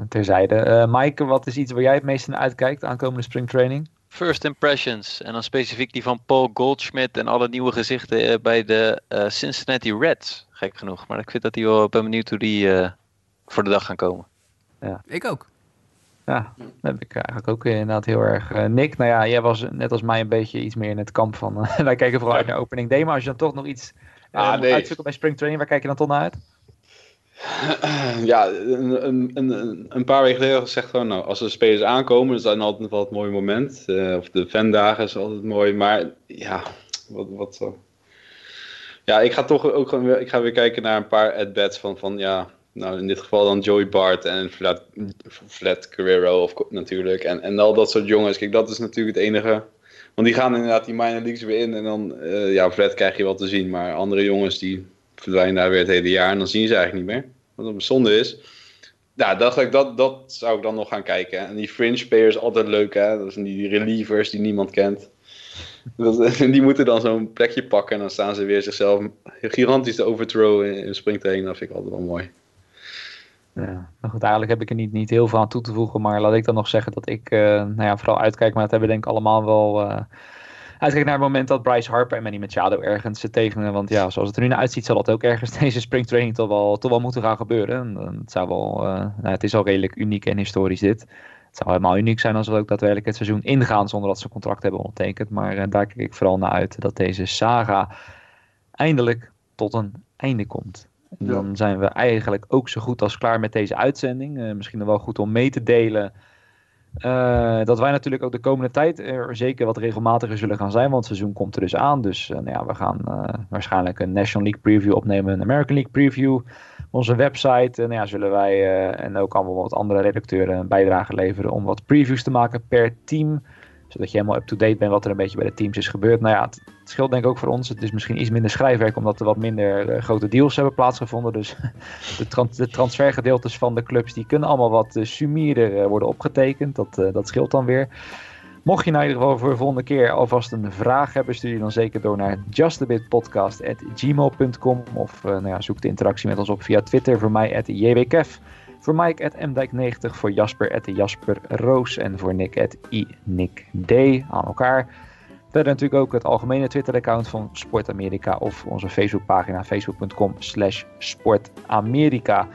terzijde. Mike, wat is iets waar jij het meest naar uitkijkt aankomende springtraining? First impressions. En dan specifiek die van Paul Goldschmidt en alle nieuwe gezichten bij de Cincinnati Reds. Gek genoeg. Maar ik vind dat die wel, ben benieuwd hoe die voor de dag gaan komen. Ja. Ik ook. Ja, dat heb ik eigenlijk ook inderdaad heel erg. Uh, Nick, nou ja, jij was net als mij een beetje iets meer in het kamp van. Uh, wij kijken vooral uit naar opening day, maar als je dan toch nog iets uh, Ah, nee. uitzoekt bij springtraining, waar kijk je dan toch naar uit? Ja, een, een, een, een paar weken geleden gezegd gewoon, nou, als er spelers aankomen, dat is dan altijd wel het mooie moment. Uh, of de fandagen is altijd mooi, maar ja, wat, wat zo. Ja, ik ga toch ook gewoon weer, ik ga weer kijken naar een paar at-bats van, van ja, nou in dit geval dan Joey Bart en Vlad, Vlad Guerrero of, natuurlijk. En, en al dat soort jongens. Kijk, dat is natuurlijk het enige. Want die gaan inderdaad die minor leagues weer in. En dan, uh, ja, Vlad krijg je wel te zien. Maar andere jongens die verdwijnen daar weer het hele jaar. En dan zien ze eigenlijk niet meer. Wat een zonde is. Ja, dacht ik, dat, dat zou ik dan nog gaan kijken. En die fringe players altijd leuk, hè. Dat zijn die relievers die niemand kent. Dat, die moeten dan zo'n plekje pakken. En dan staan ze weer zichzelf gigantisch te overthrowen in springtraining. Dat vind ik altijd wel mooi. Ja, maar goed, eigenlijk heb ik er niet, niet heel veel aan toe te voegen. Maar laat ik dan nog zeggen dat ik uh, nou ja, vooral uitkijk. Maar dat hebben denk ik allemaal wel uh, uitkijk naar het moment dat Bryce Harper en Manny Machado ergens uh, tegen. Want ja, zoals het er nu naar uitziet, zal dat ook ergens deze springtraining toch wel, toch wel moeten gaan gebeuren. En, het, zou wel, nou, het is al redelijk uniek en historisch dit. Het zou helemaal uniek zijn als we ook daadwerkelijk het seizoen ingaan zonder dat ze contract hebben ondertekend. Maar daar kijk ik vooral naar uit dat deze saga eindelijk tot een einde komt. En dan zijn we eigenlijk ook zo goed als klaar met deze uitzending. Uh, misschien wel goed om mee te delen. Uh, dat wij natuurlijk ook de komende tijd er zeker wat regelmatiger zullen gaan zijn. Want het seizoen komt er dus aan. Dus uh, nou ja, we gaan waarschijnlijk een National League preview opnemen. Een American League preview. Onze website. En nou ja, zullen wij en ook allemaal wat andere redacteuren een bijdrage leveren. Om wat previews te maken per team zodat je helemaal up-to-date bent wat er een beetje bij de teams is gebeurd. Nou ja, het, scheelt denk ik ook voor ons. Het is misschien iets minder schrijfwerk omdat er wat minder uh, grote deals hebben plaatsgevonden. Dus de, de, transfergedeeltes van de clubs die kunnen allemaal wat uh, sumierder uh, worden opgetekend. Dat, dat scheelt dan weer. Mocht je nou in ieder geval voor de volgende keer alvast een vraag hebben, stuur je dan zeker door naar justabitpodcast.gmail.com of nou ja, zoek de interactie met ons op via Twitter voor mij at. Voor Mike at mdijk90, voor Jasper at Jasper Roos en voor Nick at iNickD aan elkaar. Verder natuurlijk ook het algemene Twitter-account van Sport Amerika of onze Facebookpagina facebook.com slash sportamerika.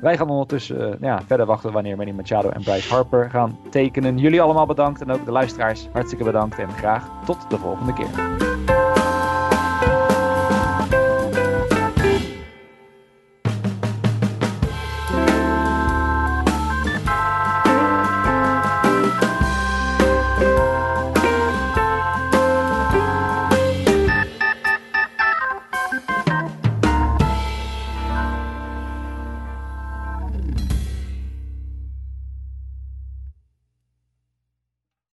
Wij gaan ondertussen ja, verder wachten wanneer Manny Machado en Bryce Harper gaan tekenen. Jullie allemaal bedankt en ook de luisteraars hartstikke bedankt en graag tot de volgende keer.